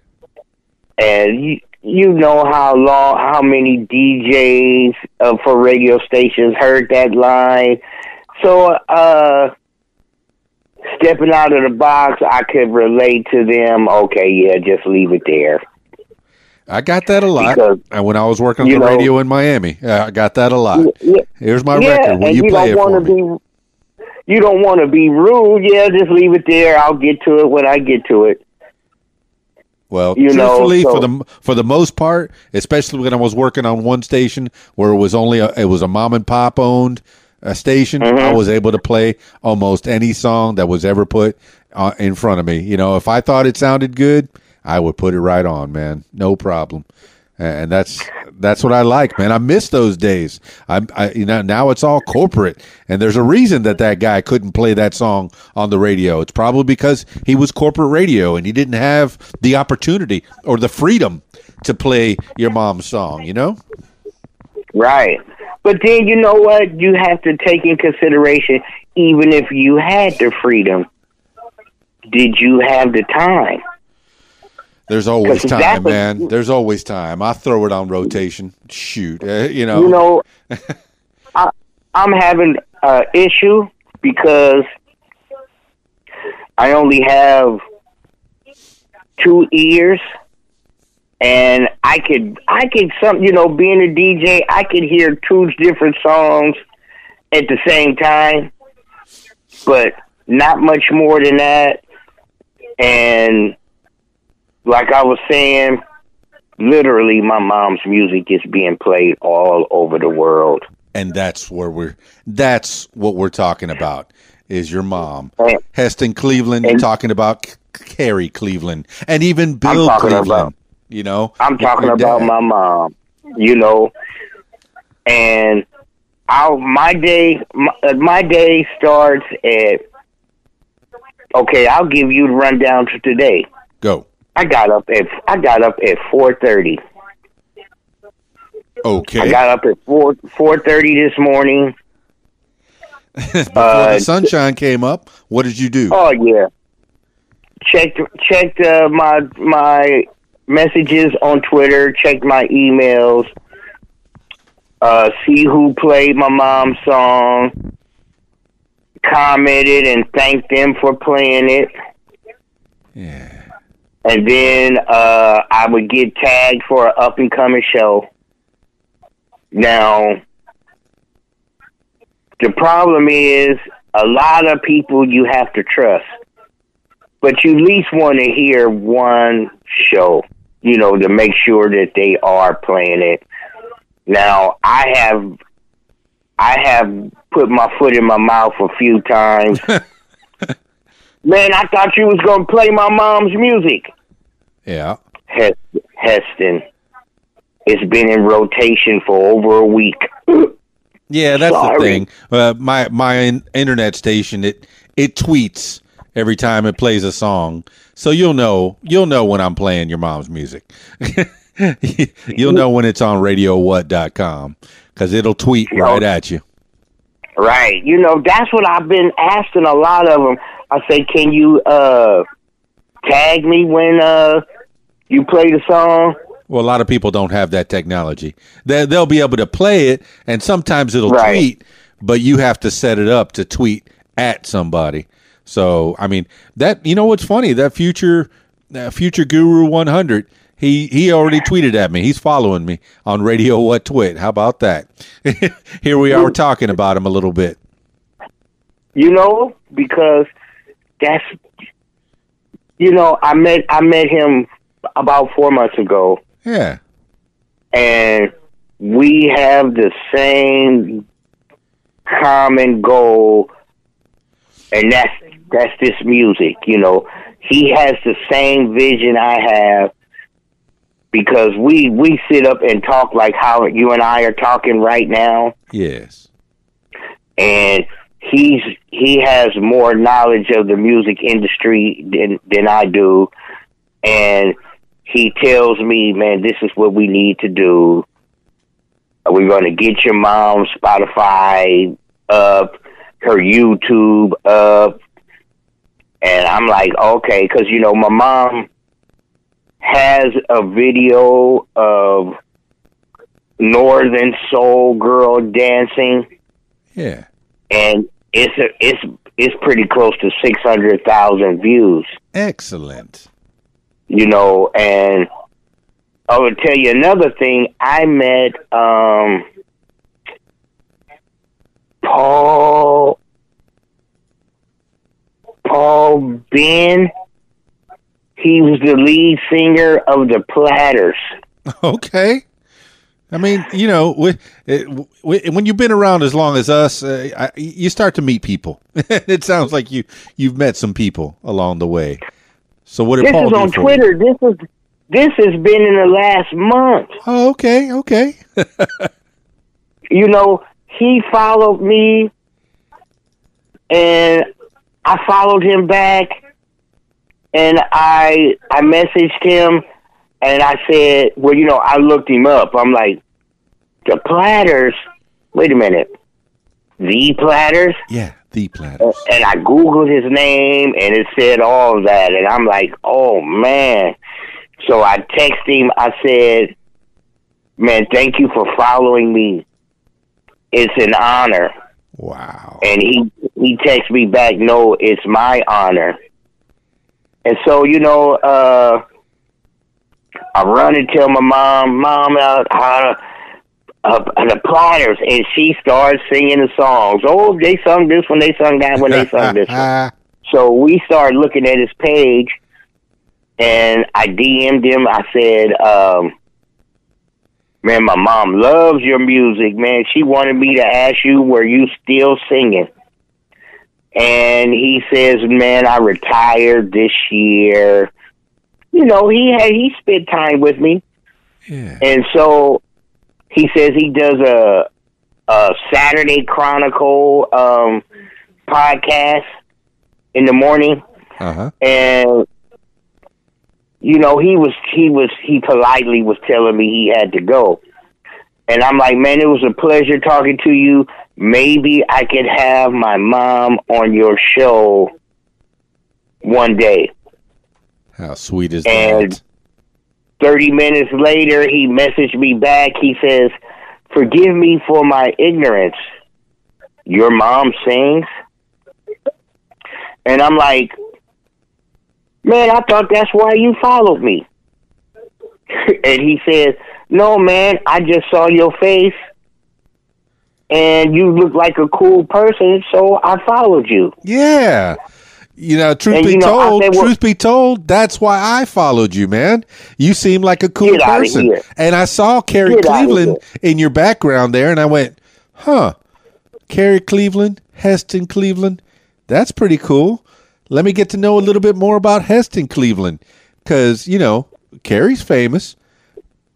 Speaker 4: And you you know how long, how many DJs uh, for radio stations heard that line. So, uh, stepping out of the box, I could relate to them. Okay, yeah, just leave it there.
Speaker 1: I got that a lot.
Speaker 4: Because,
Speaker 1: and when I was working on the
Speaker 4: know-
Speaker 1: radio in Miami, I got that a lot.
Speaker 4: Yeah,
Speaker 1: Here's my
Speaker 4: yeah,
Speaker 1: record. Will you,
Speaker 4: you,
Speaker 1: play
Speaker 4: don't
Speaker 1: it for
Speaker 4: want
Speaker 1: me?
Speaker 4: You don't want to be rude. Yeah, just leave it there. I'll get to it when I get to it.
Speaker 1: Well,
Speaker 4: You know, so-
Speaker 1: for the for the most part, especially when I was working on one station where it was only a, it was a mom and pop owned uh, station,
Speaker 4: Mm-hmm.
Speaker 1: I was able to play almost any song that was ever put uh, in front of me. You know, if I thought it sounded good, I would put it right on, man, no problem. And that's that's what I like, man. I miss those days. I'm, I, you know, now it's all corporate, and there's a reason that that guy couldn't play that song on the radio. It's probably because he was corporate radio and he didn't have the opportunity or the freedom to play your mom's song. You know?
Speaker 4: Right. But then you know what? You have to take in consideration, even if you had the freedom, did you have the time?
Speaker 1: There's always time,
Speaker 4: was-
Speaker 1: man. There's always time. I throw it on rotation. Shoot, uh, you know.
Speaker 4: You know, I, I'm having an issue because I only have two ears, and I could, I could, some, you know, being a DJ, I could hear two different songs at the same time, but not much more than that. And like I was saying, literally, my mom's music is being played all over the world.
Speaker 1: and that's where we're that's what we're talking about is your mom
Speaker 4: And-
Speaker 1: heston cleveland
Speaker 4: and-
Speaker 1: talking about C- carrie cleveland and even bill cleveland
Speaker 4: about-
Speaker 1: you know
Speaker 4: I'm talking about my mom, you know, and I my day my, uh, my day starts at. Okay, I'll give you the rundown to today.
Speaker 1: go
Speaker 4: I got up at I got up at four thirty.
Speaker 1: Okay.
Speaker 4: I got up at four four thirty this morning.
Speaker 1: before
Speaker 4: uh,
Speaker 1: the sunshine came up what did you do
Speaker 4: Oh yeah. Checked checked uh, my my messages on Twitter. Checked my emails. Uh, see who played my mom's song. Commented and thanked them for playing it.
Speaker 1: yeah
Speaker 4: And then uh, I would get tagged for an up and coming show. Now, the problem is a lot of people you have to trust, but you at least want to hear one show, you know, to make sure that they are playing it. Now, I have, I have put my foot in my mouth a few times. Man, I thought you was gonna play my mom's music.
Speaker 1: yeah
Speaker 4: Hes- Heston. It's been in rotation for over a week.
Speaker 1: yeah that's the thing uh, my my internet station it it tweets every time it plays a song so you'll know you'll know when i'm playing your mom's music you'll know when it's on radiowhat.com because it'll tweet right at you
Speaker 4: Right. You know, that's what I've been asking a lot of them. I say, can you uh tag me when uh you play the song?
Speaker 1: Well, a lot of people don't have that technology. They, they'll be able to play it, and sometimes it'll
Speaker 4: Right.
Speaker 1: tweet, but you have to set it up to tweet at somebody. So, I mean, that you know what's funny? That future, uh, future guru one hundred. He he already tweeted at me. He's following me on Radio What Twit. How about that? Here we are talking about him a little bit.
Speaker 4: You know, because that's you know, I met I met him about four months ago.
Speaker 1: Yeah,
Speaker 4: and we have the same common goal. And that's that's this music you know. He has the same vision i have because we we sit up and talk like how you and i are talking right now.
Speaker 1: Yes,
Speaker 4: and he's he has more knowledge of the music industry than than I do. And he tells me man this is what we need to do. We're going to get your mom's Spotify up her YouTube up. And I'm like okay cuz you know my mom has a video of Northern Soul Girl dancing.
Speaker 1: Yeah.
Speaker 4: and it's a, it's it's pretty close to six hundred thousand views.
Speaker 1: Excellent.
Speaker 4: You know, and I would tell you another thing. I met um, Paul Paul Ben. He was the lead singer of the Platters.
Speaker 1: Okay. I mean, you know, we, we, when you've been around as long as us, uh, I, you start to meet people. it sounds like you you've met some people along the way. So what did
Speaker 4: This
Speaker 1: Paul
Speaker 4: is on Twitter. This is this has been in the last month.
Speaker 1: Oh, okay, okay.
Speaker 4: you know, he followed me and I followed him back and I I messaged him and I said, Well, you know, I looked him up. I'm like, The platters wait a minute. The platters?
Speaker 1: yeah, the platters.
Speaker 4: And I Googled his name and it said all that and I'm like, Oh man. So I texted him, I said, Man, thank you for following me. It's an honor.
Speaker 1: Wow.
Speaker 4: And he he texts me back, no, it's my honor. And so, you know, uh I run and tell my mom, Mom, uh, how uh, the platters, and she starts singing the songs. Oh, they sung this one, they sung that one, they sung this one. So we started looking at his page, and I DM'd him. I said, um, "Man, my mom loves your music, man. She wanted me to ask you, were you still singing?" And he says, "Man, I retired this year." You know, he had he spent time with me,
Speaker 1: yeah.
Speaker 4: and so he says he does a a Saturday Chronicle um, podcast in the morning.
Speaker 1: Uh huh.
Speaker 4: and you know he was he was he politely was telling me he had to go. And i'm like man it was a pleasure talking to you. Maybe i could have my mom on your show one day
Speaker 1: How sweet is
Speaker 4: And-
Speaker 1: that?
Speaker 4: 30 minutes later he messaged me back. He says forgive me for my ignorance. Your mom sings. And i'm like man i thought that's why you followed me. And he says no man i just saw your face and you look like a cool person so i followed you.
Speaker 1: Yeah. You know, truth
Speaker 4: And,
Speaker 1: be
Speaker 4: know,
Speaker 1: told,
Speaker 4: said, well-
Speaker 1: truth be told, that's why I followed you, man. You seem like a cool person. And I saw Carrie
Speaker 4: Get
Speaker 1: Cleveland in your background there, and I went, huh, Carrie Cleveland, Heston Cleveland, that's pretty cool. Let me get to know a little bit more about Heston Cleveland. Because, you know, Carrie's famous,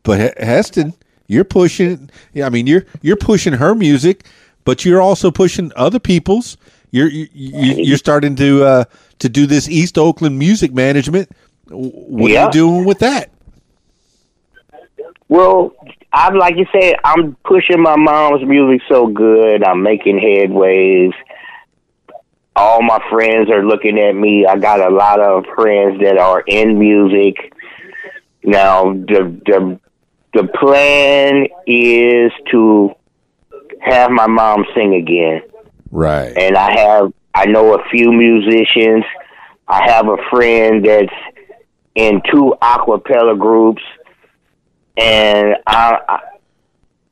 Speaker 1: but Heston, you're pushing, I mean, you're, you're pushing her music, but you're also pushing other people's. You're you, you- you're starting to uh, to do this East Oakland music management. What are you doing with that?
Speaker 4: Well, I'm like you said, I'm pushing my mom's music so good. I'm making headways. All my friends are looking at me. I got a lot of friends that are in music. Now, the the the plan is to have my mom sing again
Speaker 1: Right.
Speaker 4: and I have I know a few musicians. I have a friend that's in two acapella groups, and I, I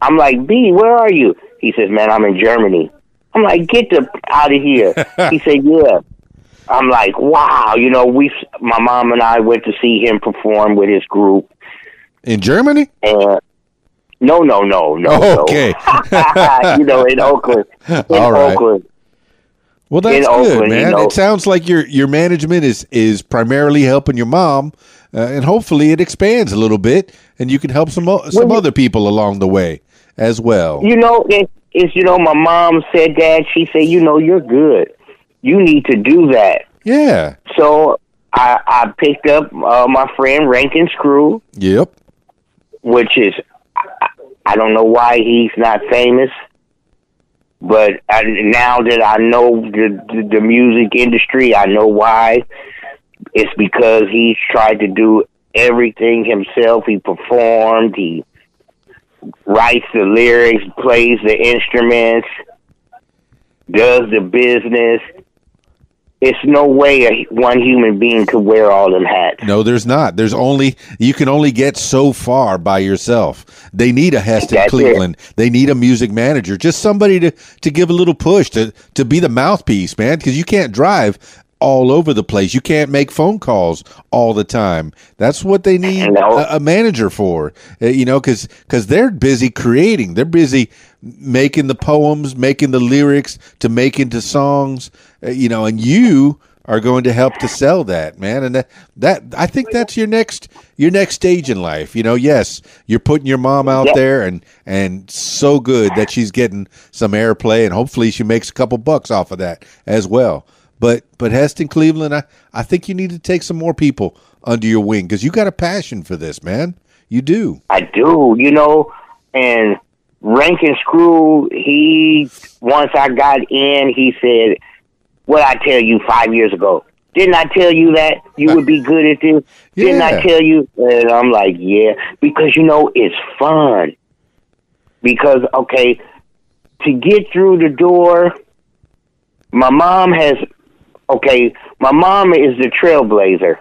Speaker 4: I'm like B, where are you? He says, "Man, I'm in Germany." I'm like, "Get the out of here." he said, "Yeah." I'm like, "Wow!" You know, we my mom and I went to see him perform with his group,
Speaker 1: In Germany?
Speaker 4: and no, no, no, no, no.
Speaker 1: Okay.
Speaker 4: you know, in Oakland, in
Speaker 1: All right.
Speaker 4: Oakland.
Speaker 1: Well, that's good,
Speaker 4: Oakland, you
Speaker 1: man.
Speaker 4: know.
Speaker 1: It sounds like your your management is is primarily helping your mom, uh, and hopefully it expands a little bit, and you can help some o- some
Speaker 4: you-
Speaker 1: other people along the way as well.
Speaker 4: You know, it, it's you know, my mom said that. She said, you know, you're good. You need to do that.
Speaker 1: Yeah.
Speaker 4: So I I picked up uh, my friend Rankin Scroo.
Speaker 1: Yep.
Speaker 4: which is I, don't know why he's not famous, but I, now that I know the, the the music industry, I know why. It's because he's tried to do everything himself. He performed. He writes the lyrics, plays the instruments, does the business. It's no way a, one human being could wear all them hats.
Speaker 1: No, there's not. There's only you can only get so far by yourself. They need a Heston
Speaker 4: That's
Speaker 1: Cleveland. They need a music manager, just somebody to to give a little push to to be the mouthpiece, man. Because you can't drive all over the place. You can't make phone calls all the time. That's what they need
Speaker 4: No.
Speaker 1: a, a manager for. Uh, you know, because because they're busy creating. They're busy making the poems, making the lyrics to make into songs. Uh, you know, and you are going to help to sell that, man. And that, that I think that's your next your next stage in life. You know, yes, you're putting your mom out
Speaker 4: Yep.
Speaker 1: there, and and so good that she's getting some airplay, and hopefully she makes a couple bucks off of that as well. But but Heston Cleveland, I I think you need to take some more people under your wing because you got a passion for this, man. You do.
Speaker 4: I do, you know, and Rankin Scroo, he once I got in, he said, What I tell you five years ago. Didn't I tell you that you would be good at this? Didn't I tell you? And I'm like, Yeah, because you know it's fun. Because okay, to get through the door, my mom has okay, my mom is the trailblazer.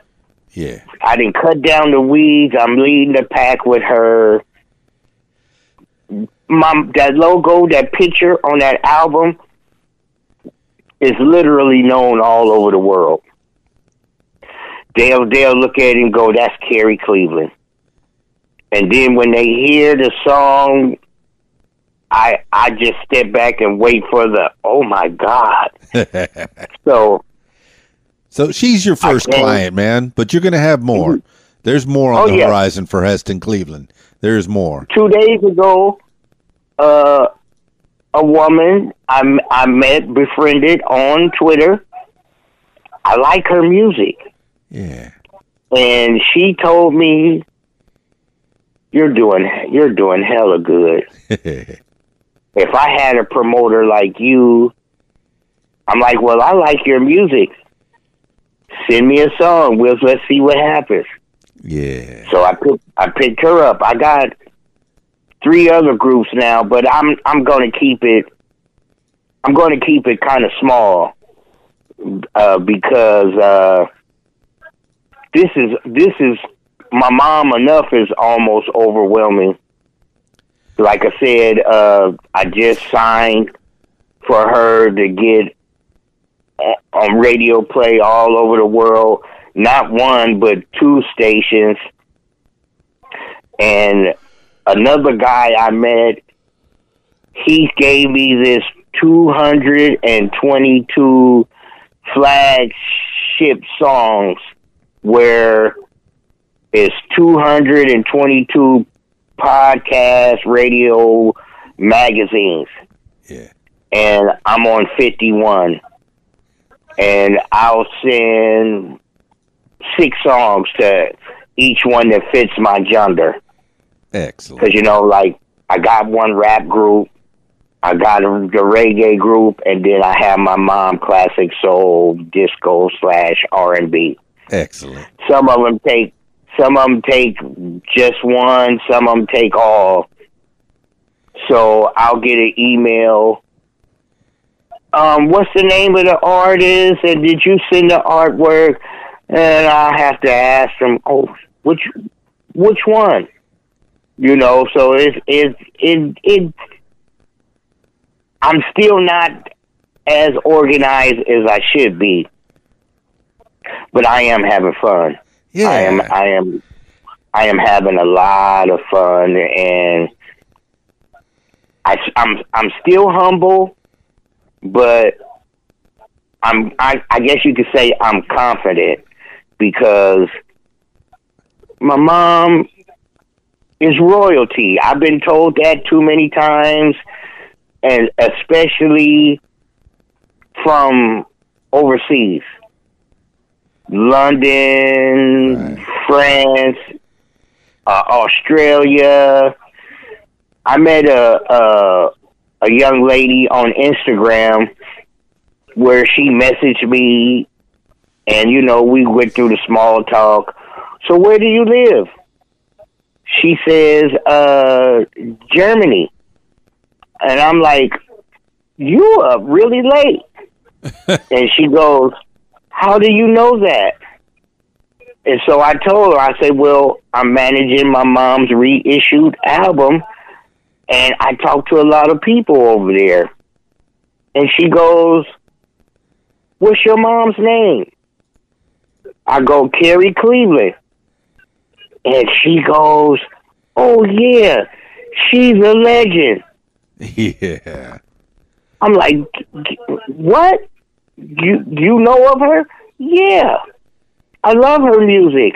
Speaker 1: Yeah.
Speaker 4: I didn't cut down the weeds. I'm leading the pack with her. My that logo, that picture on that album is literally known all over the world. They'll they'll look at it and go, "That's Carrie Cleveland." And then when they hear the song, I I just step back and wait for the oh my god. so
Speaker 1: So she's your first client, man, but you're going to have more. There's more on
Speaker 4: Oh,
Speaker 1: the
Speaker 4: yeah.
Speaker 1: horizon for Heston Cleveland. There's more.
Speaker 4: two days ago, uh, a woman I, I met, befriended on Twitter. I like her music.
Speaker 1: Yeah.
Speaker 4: And she told me, you're doing, you're doing hella good. If I had a promoter like you, I'm like, well, I like your music. Send me a song. We'll, let's see what happens.
Speaker 1: yeah.
Speaker 4: So I picked I picked her up. I got three other groups now, but I'm I'm going to keep it. I'm going to keep it kind of small uh, because uh, this is this is my mom enough is almost overwhelming. Like I said, uh, I just signed for her to get on radio play all over the world. Not one, but two stations. And another guy I met, he gave me this 222 flagship songs where it's 222 podcasts, radio, magazines
Speaker 1: Yeah.
Speaker 4: and I'm on 51. And I'll send six songs to each one that fits my gender.
Speaker 1: Excellent.
Speaker 4: Because, you know, like, I got one rap group, I got a, the reggae group, and then I have my mom classic soul, disco slash R&B.
Speaker 1: Excellent.
Speaker 4: Some of them take, some of them take just one, some of them take all. So I'll get an email. Um, what's the name of the artist? And did you send the artwork? And I have to ask them, oh, which, which one? You know, so it's it's it it. I'm still not as organized as I should be, but I am having fun.
Speaker 1: Yeah.
Speaker 4: I am I am I am having a lot of fun and I I'm I'm still humble but I'm I, I guess you could say I'm confident because my mom is royalty. I've been told that too many times and especially from overseas. London, France, uh, Australia. I met a, a a young lady on Instagram where she messaged me, and you know we went through the small talk. So where do you live? She says, uh, Germany, and I'm like, you are really late. and she goes, How do you know that? And so I told her, I said, Well, I'm managing my mom's reissued album, and I talked to a lot of people over there. And she goes, What's your mom's name? I go, Carrie Cleveland. And she goes, Oh, yeah, she's a legend.
Speaker 1: Yeah.
Speaker 4: I'm like, What? You, you know of her? Yeah. I love her music.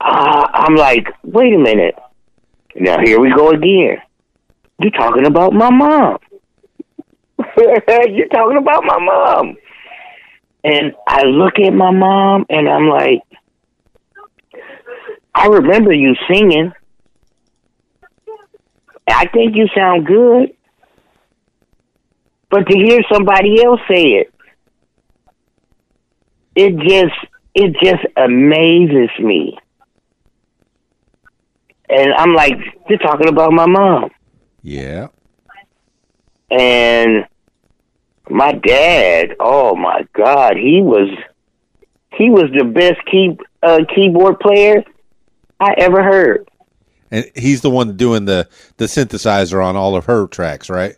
Speaker 4: Uh, I'm like, wait a minute. Now here we go again. You're talking about my mom. You're talking about my mom. And I look at my mom and I'm like, I remember you singing. I think you sound good. But to hear somebody else say it, it just it just amazes me. And I'm like, they're talking about my mom.
Speaker 1: Yeah.
Speaker 4: And my dad, oh my God, he was he was the best key uh, keyboard player I ever heard.
Speaker 1: And he's the one doing the the synthesizer on all of her tracks, right?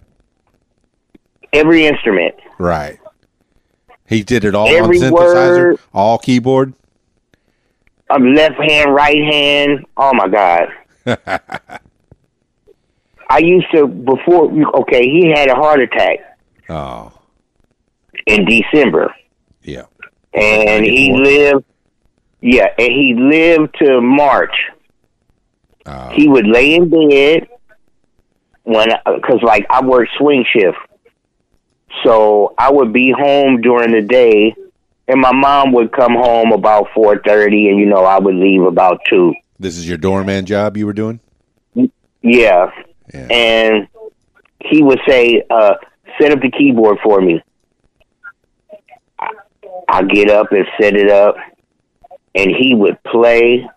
Speaker 4: Every instrument.
Speaker 1: Right. He did it all
Speaker 4: Every
Speaker 1: on synthesizer,
Speaker 4: word.
Speaker 1: all keyboard.
Speaker 4: Um, left hand, right hand. Oh my God. I used to before. Okay, he had a heart attack
Speaker 1: Oh,
Speaker 4: in December,
Speaker 1: yeah.
Speaker 4: and he lived. Yeah, and he lived to March.
Speaker 1: Oh,
Speaker 4: He would lay in bed when, because like I work swing shift, so I would be home during the day, and my mom would come home about four thirty, and you know I would leave about two.
Speaker 1: this is your doorman job you were doing?
Speaker 4: Yeah,
Speaker 1: Yeah.
Speaker 4: and he would say, uh, "Set up the keyboard for me." I get up and set it up, and he would play,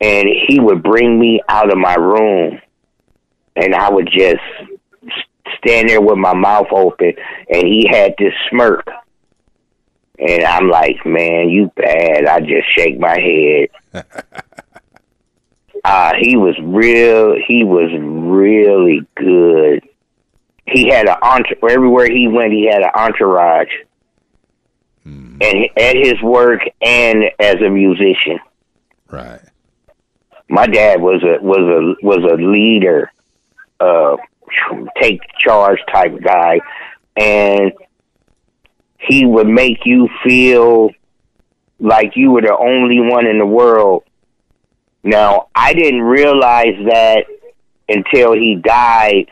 Speaker 4: and he would bring me out of my room, and I would just stand there with my mouth open, and he had this smirk, and I'm like, "Man, you bad." I just shake my head. Uh, he was real. He was really good. He had an entourage. Everywhere he went, he had an entourage, and at his work and as a musician.
Speaker 1: Right.
Speaker 4: My dad was a was a was a leader, uh, take charge type guy, and he would make you feel like you were the only one in the world. Now, I didn't realize that until he died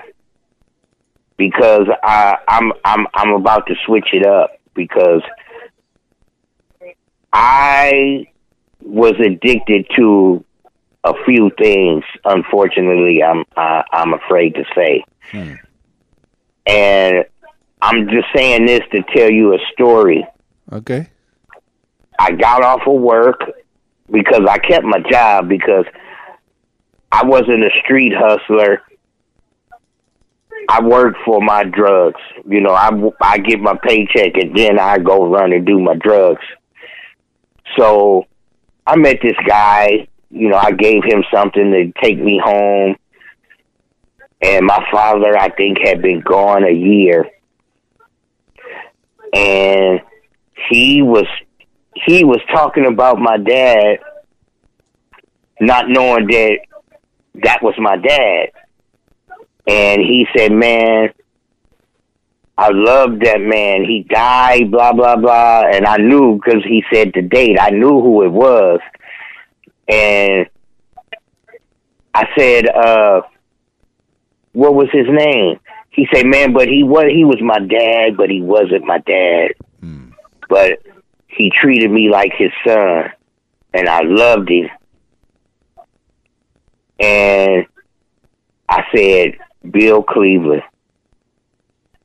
Speaker 4: because I, I'm I'm I'm about to switch it up because I was addicted to a few things. Unfortunately, I'm I, I'm afraid to say,
Speaker 1: Hmm.
Speaker 4: and I'm just saying this to tell you a story.
Speaker 1: Okay.
Speaker 4: I got off of work because I kept my job because I wasn't a street hustler. I worked for my drugs. You know, I, I get my paycheck and then I go run and do my drugs. So I met this guy. You know, I gave him something to take me home. And my father, I think, had been gone a year. And he was he was talking about my dad, not knowing that that was my dad. And he said, "Man, I loved that man. He died, blah blah blah." And I knew because he said the date. I knew who it was, and I said, "Uh, what was his name?" He said, "Man, but he was he was my dad, but he wasn't my dad."
Speaker 1: Hmm.
Speaker 4: But he treated me like his son, and I loved him. And I said, Bill Cleveland.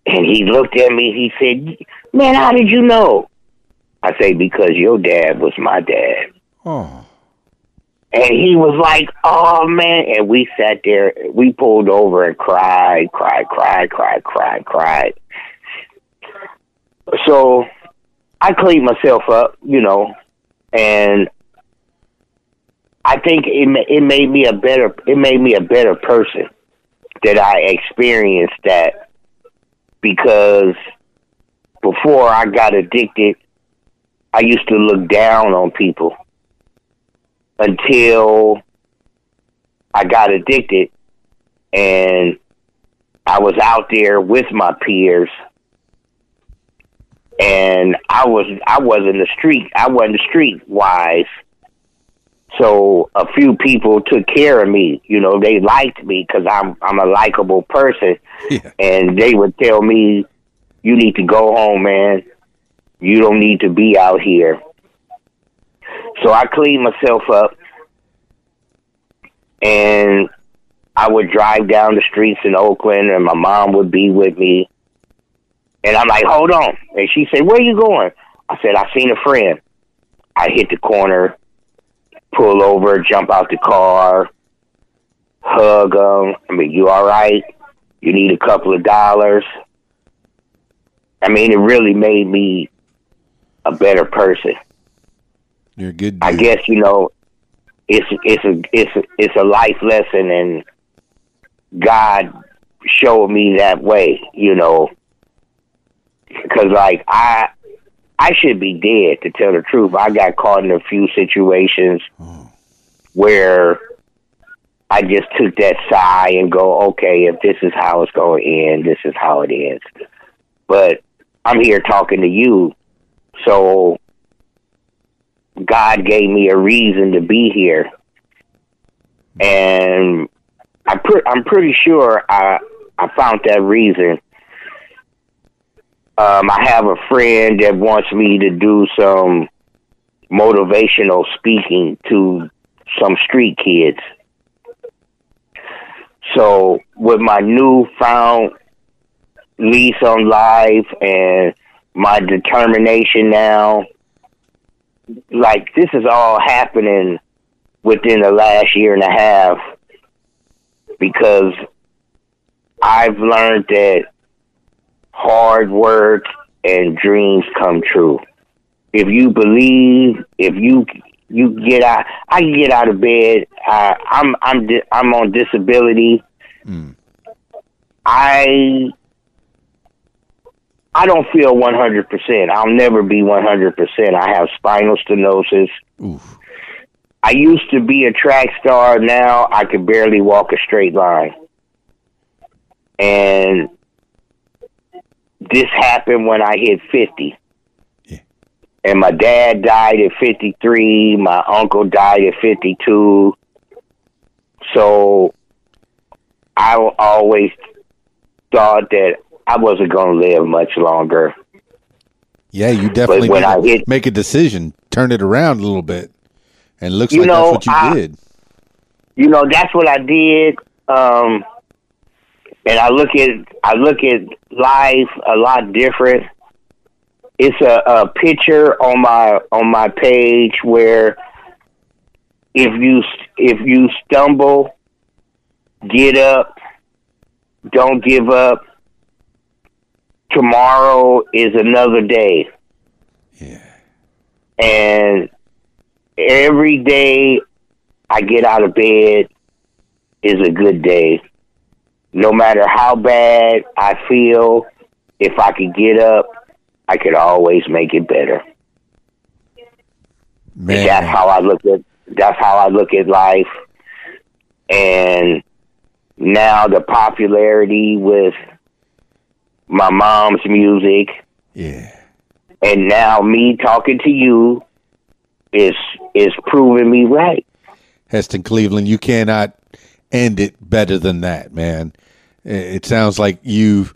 Speaker 4: And he looked at me, he said, Man, how did you know? I say, Because your dad was my dad.
Speaker 1: Oh.
Speaker 4: And he was like, Oh man and we sat there, we pulled over and cried, cried, cried, cried, cried, cried. so I cleaned myself up, you know, and I think it it made me a better it made me a better person that I experienced that because before I got addicted, I used to look down on people until I got addicted and I was out there with my peers and I was I wasn't the street I wasn't street wise. So a few people took care of me. You know, they liked me because I'm I'm a likable person,
Speaker 1: Yeah.
Speaker 4: and they would tell me, "You need to go home, man. You don't need to be out here." So I cleaned myself up, and I would drive down the streets in Oakland, and my mom would be with me. And I'm like, hold on. And she said, where you going? I said, I seen a friend. I hit the corner, pull over, jump out the car, hug them. I mean, you all right? You need a couple of dollars. I mean, it really made me a better person.
Speaker 1: You're a good. Dude.
Speaker 4: I guess you know, it's it's a it's a, it's a life lesson, and God showed me that way. You know, because like I I should be dead to tell the truth. I got caught in a few situations where I just took that sigh and go, okay, if this is how it's going to end, this is how it ends. But I'm here talking to you, so God gave me a reason to be here, and I pre- I'm pretty sure I I found that reason. Um, I have a friend that wants me to do some motivational speaking to some street kids. So with my newfound lease on life and my determination now, like this is all happening within the last year and a half because I've learned that hard work and dreams come true. If you believe, if you you get out, I get out of bed. I, I'm I'm di- I'm on disability.
Speaker 1: Mm.
Speaker 4: I I don't feel 100%. I'll never be 100%. I have spinal stenosis.
Speaker 1: Oof.
Speaker 4: I used to be a track star. Now I can barely walk a straight line. And this happened when I hit 50.
Speaker 1: Yeah.
Speaker 4: And my dad died at 53. My uncle died at 52. So I always thought that I wasn't going to live much longer.
Speaker 1: Yeah, you definitely make, a,
Speaker 4: hit-
Speaker 1: make a decision, turn it around a little bit, and looks like
Speaker 4: know,
Speaker 1: that's what you
Speaker 4: I-
Speaker 1: did.
Speaker 4: you know that's what I did. Um, and I look at I look at life a lot different. It's a, a picture on my on my page where if you if you stumble, get up, don't give up. Tomorrow is another day.
Speaker 1: Yeah.
Speaker 4: And every day I get out of bed is a good day. No matter how bad I feel, if I could get up, I could always make it better.
Speaker 1: Man,
Speaker 4: That's how I look at that's how I look at life. And now the popularity with my mom's music
Speaker 1: yeah.
Speaker 4: and now me talking to you is is proving me right.
Speaker 1: Heston Cleveland, you cannot end it better than that, man. It sounds like you've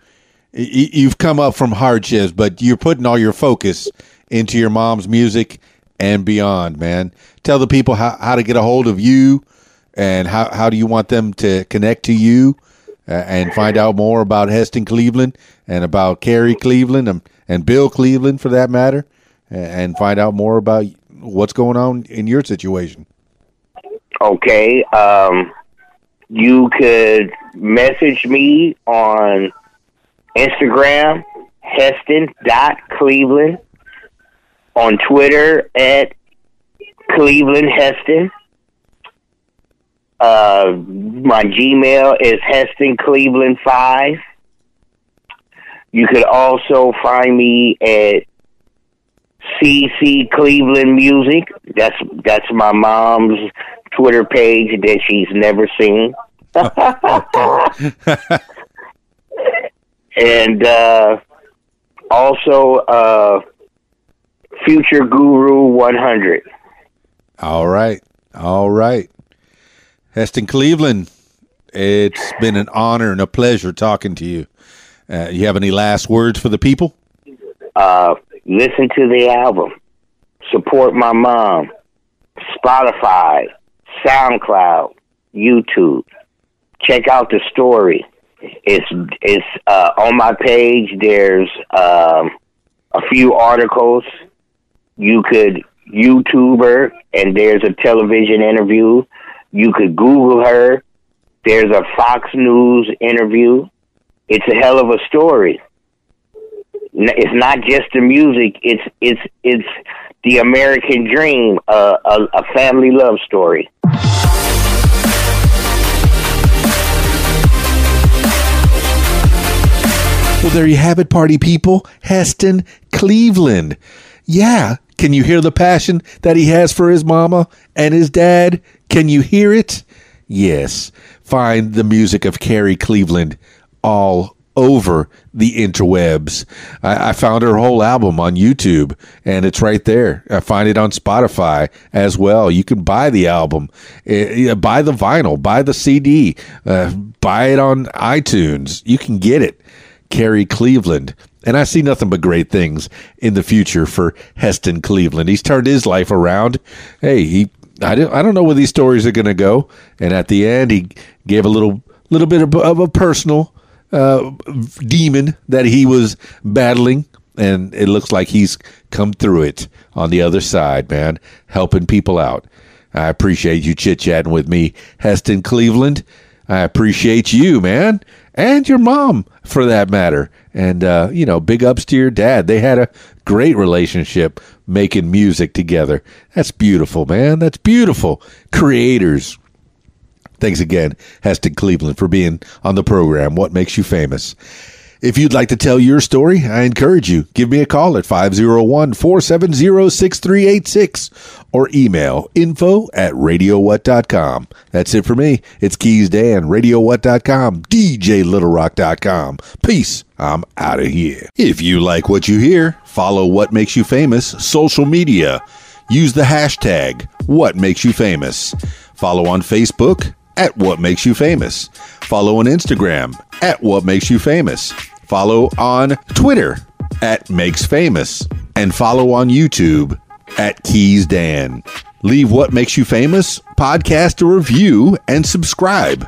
Speaker 1: you've come up from hardships, but you're putting all your focus into your mom's music and beyond, man. Tell the people how, how to get a hold of you and how, how do you want them to connect to you uh, and find out more about Heston Cleveland and about Carrie Cleveland and, and Bill Cleveland for that matter and find out more about what's going on in your situation.
Speaker 4: Okay. Um, you could message me on Instagram, Heston dot Cleveland. On Twitter at Cleveland Heston. Uh, my Gmail is Heston Cleveland five. You could also find me at CC Cleveland Music. That's that's my mom's Twitter page that she's never seen. and uh, also uh, Future Guru 100.
Speaker 1: All right. All right. Heston Cleveland, it's been an honor and a pleasure talking to you. Uh, you have any last words for the people?
Speaker 4: Uh, listen to the album. Support my mom. Spotify, SoundCloud, YouTube. Check out the story. It's it's uh, on my page. There's um, a few articles. You could YouTuber, and there's a television interview. You could Google her. There's a Fox News interview. It's a hell of a story. It's not just the music. It's it's it's the American dream, uh, a, a family love story.
Speaker 1: Well, there you have it, party people. Heston Cleveland. Yeah. Can you hear the passion that he has for his mama and his dad? Can you hear it? Yes. Find the music of Carrie Cleveland all over the interwebs. I, I, found her whole album on YouTube and it's right there. I find it on Spotify as well. You can buy the album, uh, buy the vinyl, buy the CD, uh, buy it on iTunes. You can get it. Carrie Cleveland. And I see nothing but great things in the future for Heston Cleveland. He's turned his life around. Hey, he I don't I don't know where these stories are going to go. And at the end, he gave a little little bit of, of a personal uh, demon that he was battling, and it looks like he's come through it on the other side, man, helping people out. I appreciate you chit chatting with me, Heston Cleveland. I appreciate you, man, and your mom for that matter. And, uh, you know, big ups to your dad. They had a great relationship making music together. That's beautiful, man. That's beautiful. Creators. Thanks again, Heston Cleveland, for being on the program. What makes you famous? If you'd like to tell your story, I encourage you. Give me a call at 501 470 6386 or email info at radiowhat.com. That's it for me. It's Keys Dan, radiowhat.com, djlittlerock.com. Peace. I'm out of here. If you like what you hear, follow What Makes You Famous social media. Use the hashtag What Makes You Famous. Follow on Facebook at What Makes You Famous. Follow on Instagram at What Makes You Famous. Follow on Twitter at Makes Famous. And follow on YouTube at Keys Dan. Leave What Makes You Famous podcast a review and subscribe.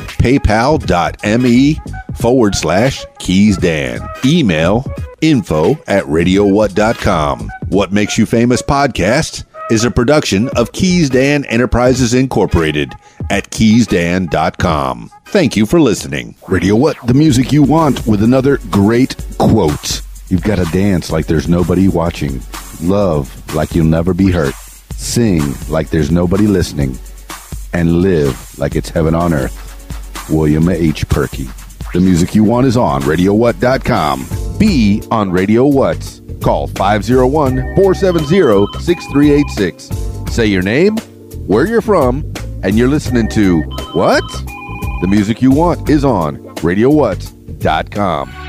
Speaker 1: paypal.me forward slash Keys Dan. Email info at radiowhat.com. What Makes You Famous podcast is a production of Keys Dan Enterprises Incorporated at keysdan.com. Thank you for listening. Radio What? The music you want with another great quote. You've got to dance like there's nobody watching. Love like you'll never be hurt. Sing like there's nobody listening. And live like it's heaven on earth. William H. Purkey. The music you want is on RadioWhat.com. Be on Radio What. Call 501 470 6386. Say your name, where you're from, and you're listening to what? The music you want is on RadioWhat.com.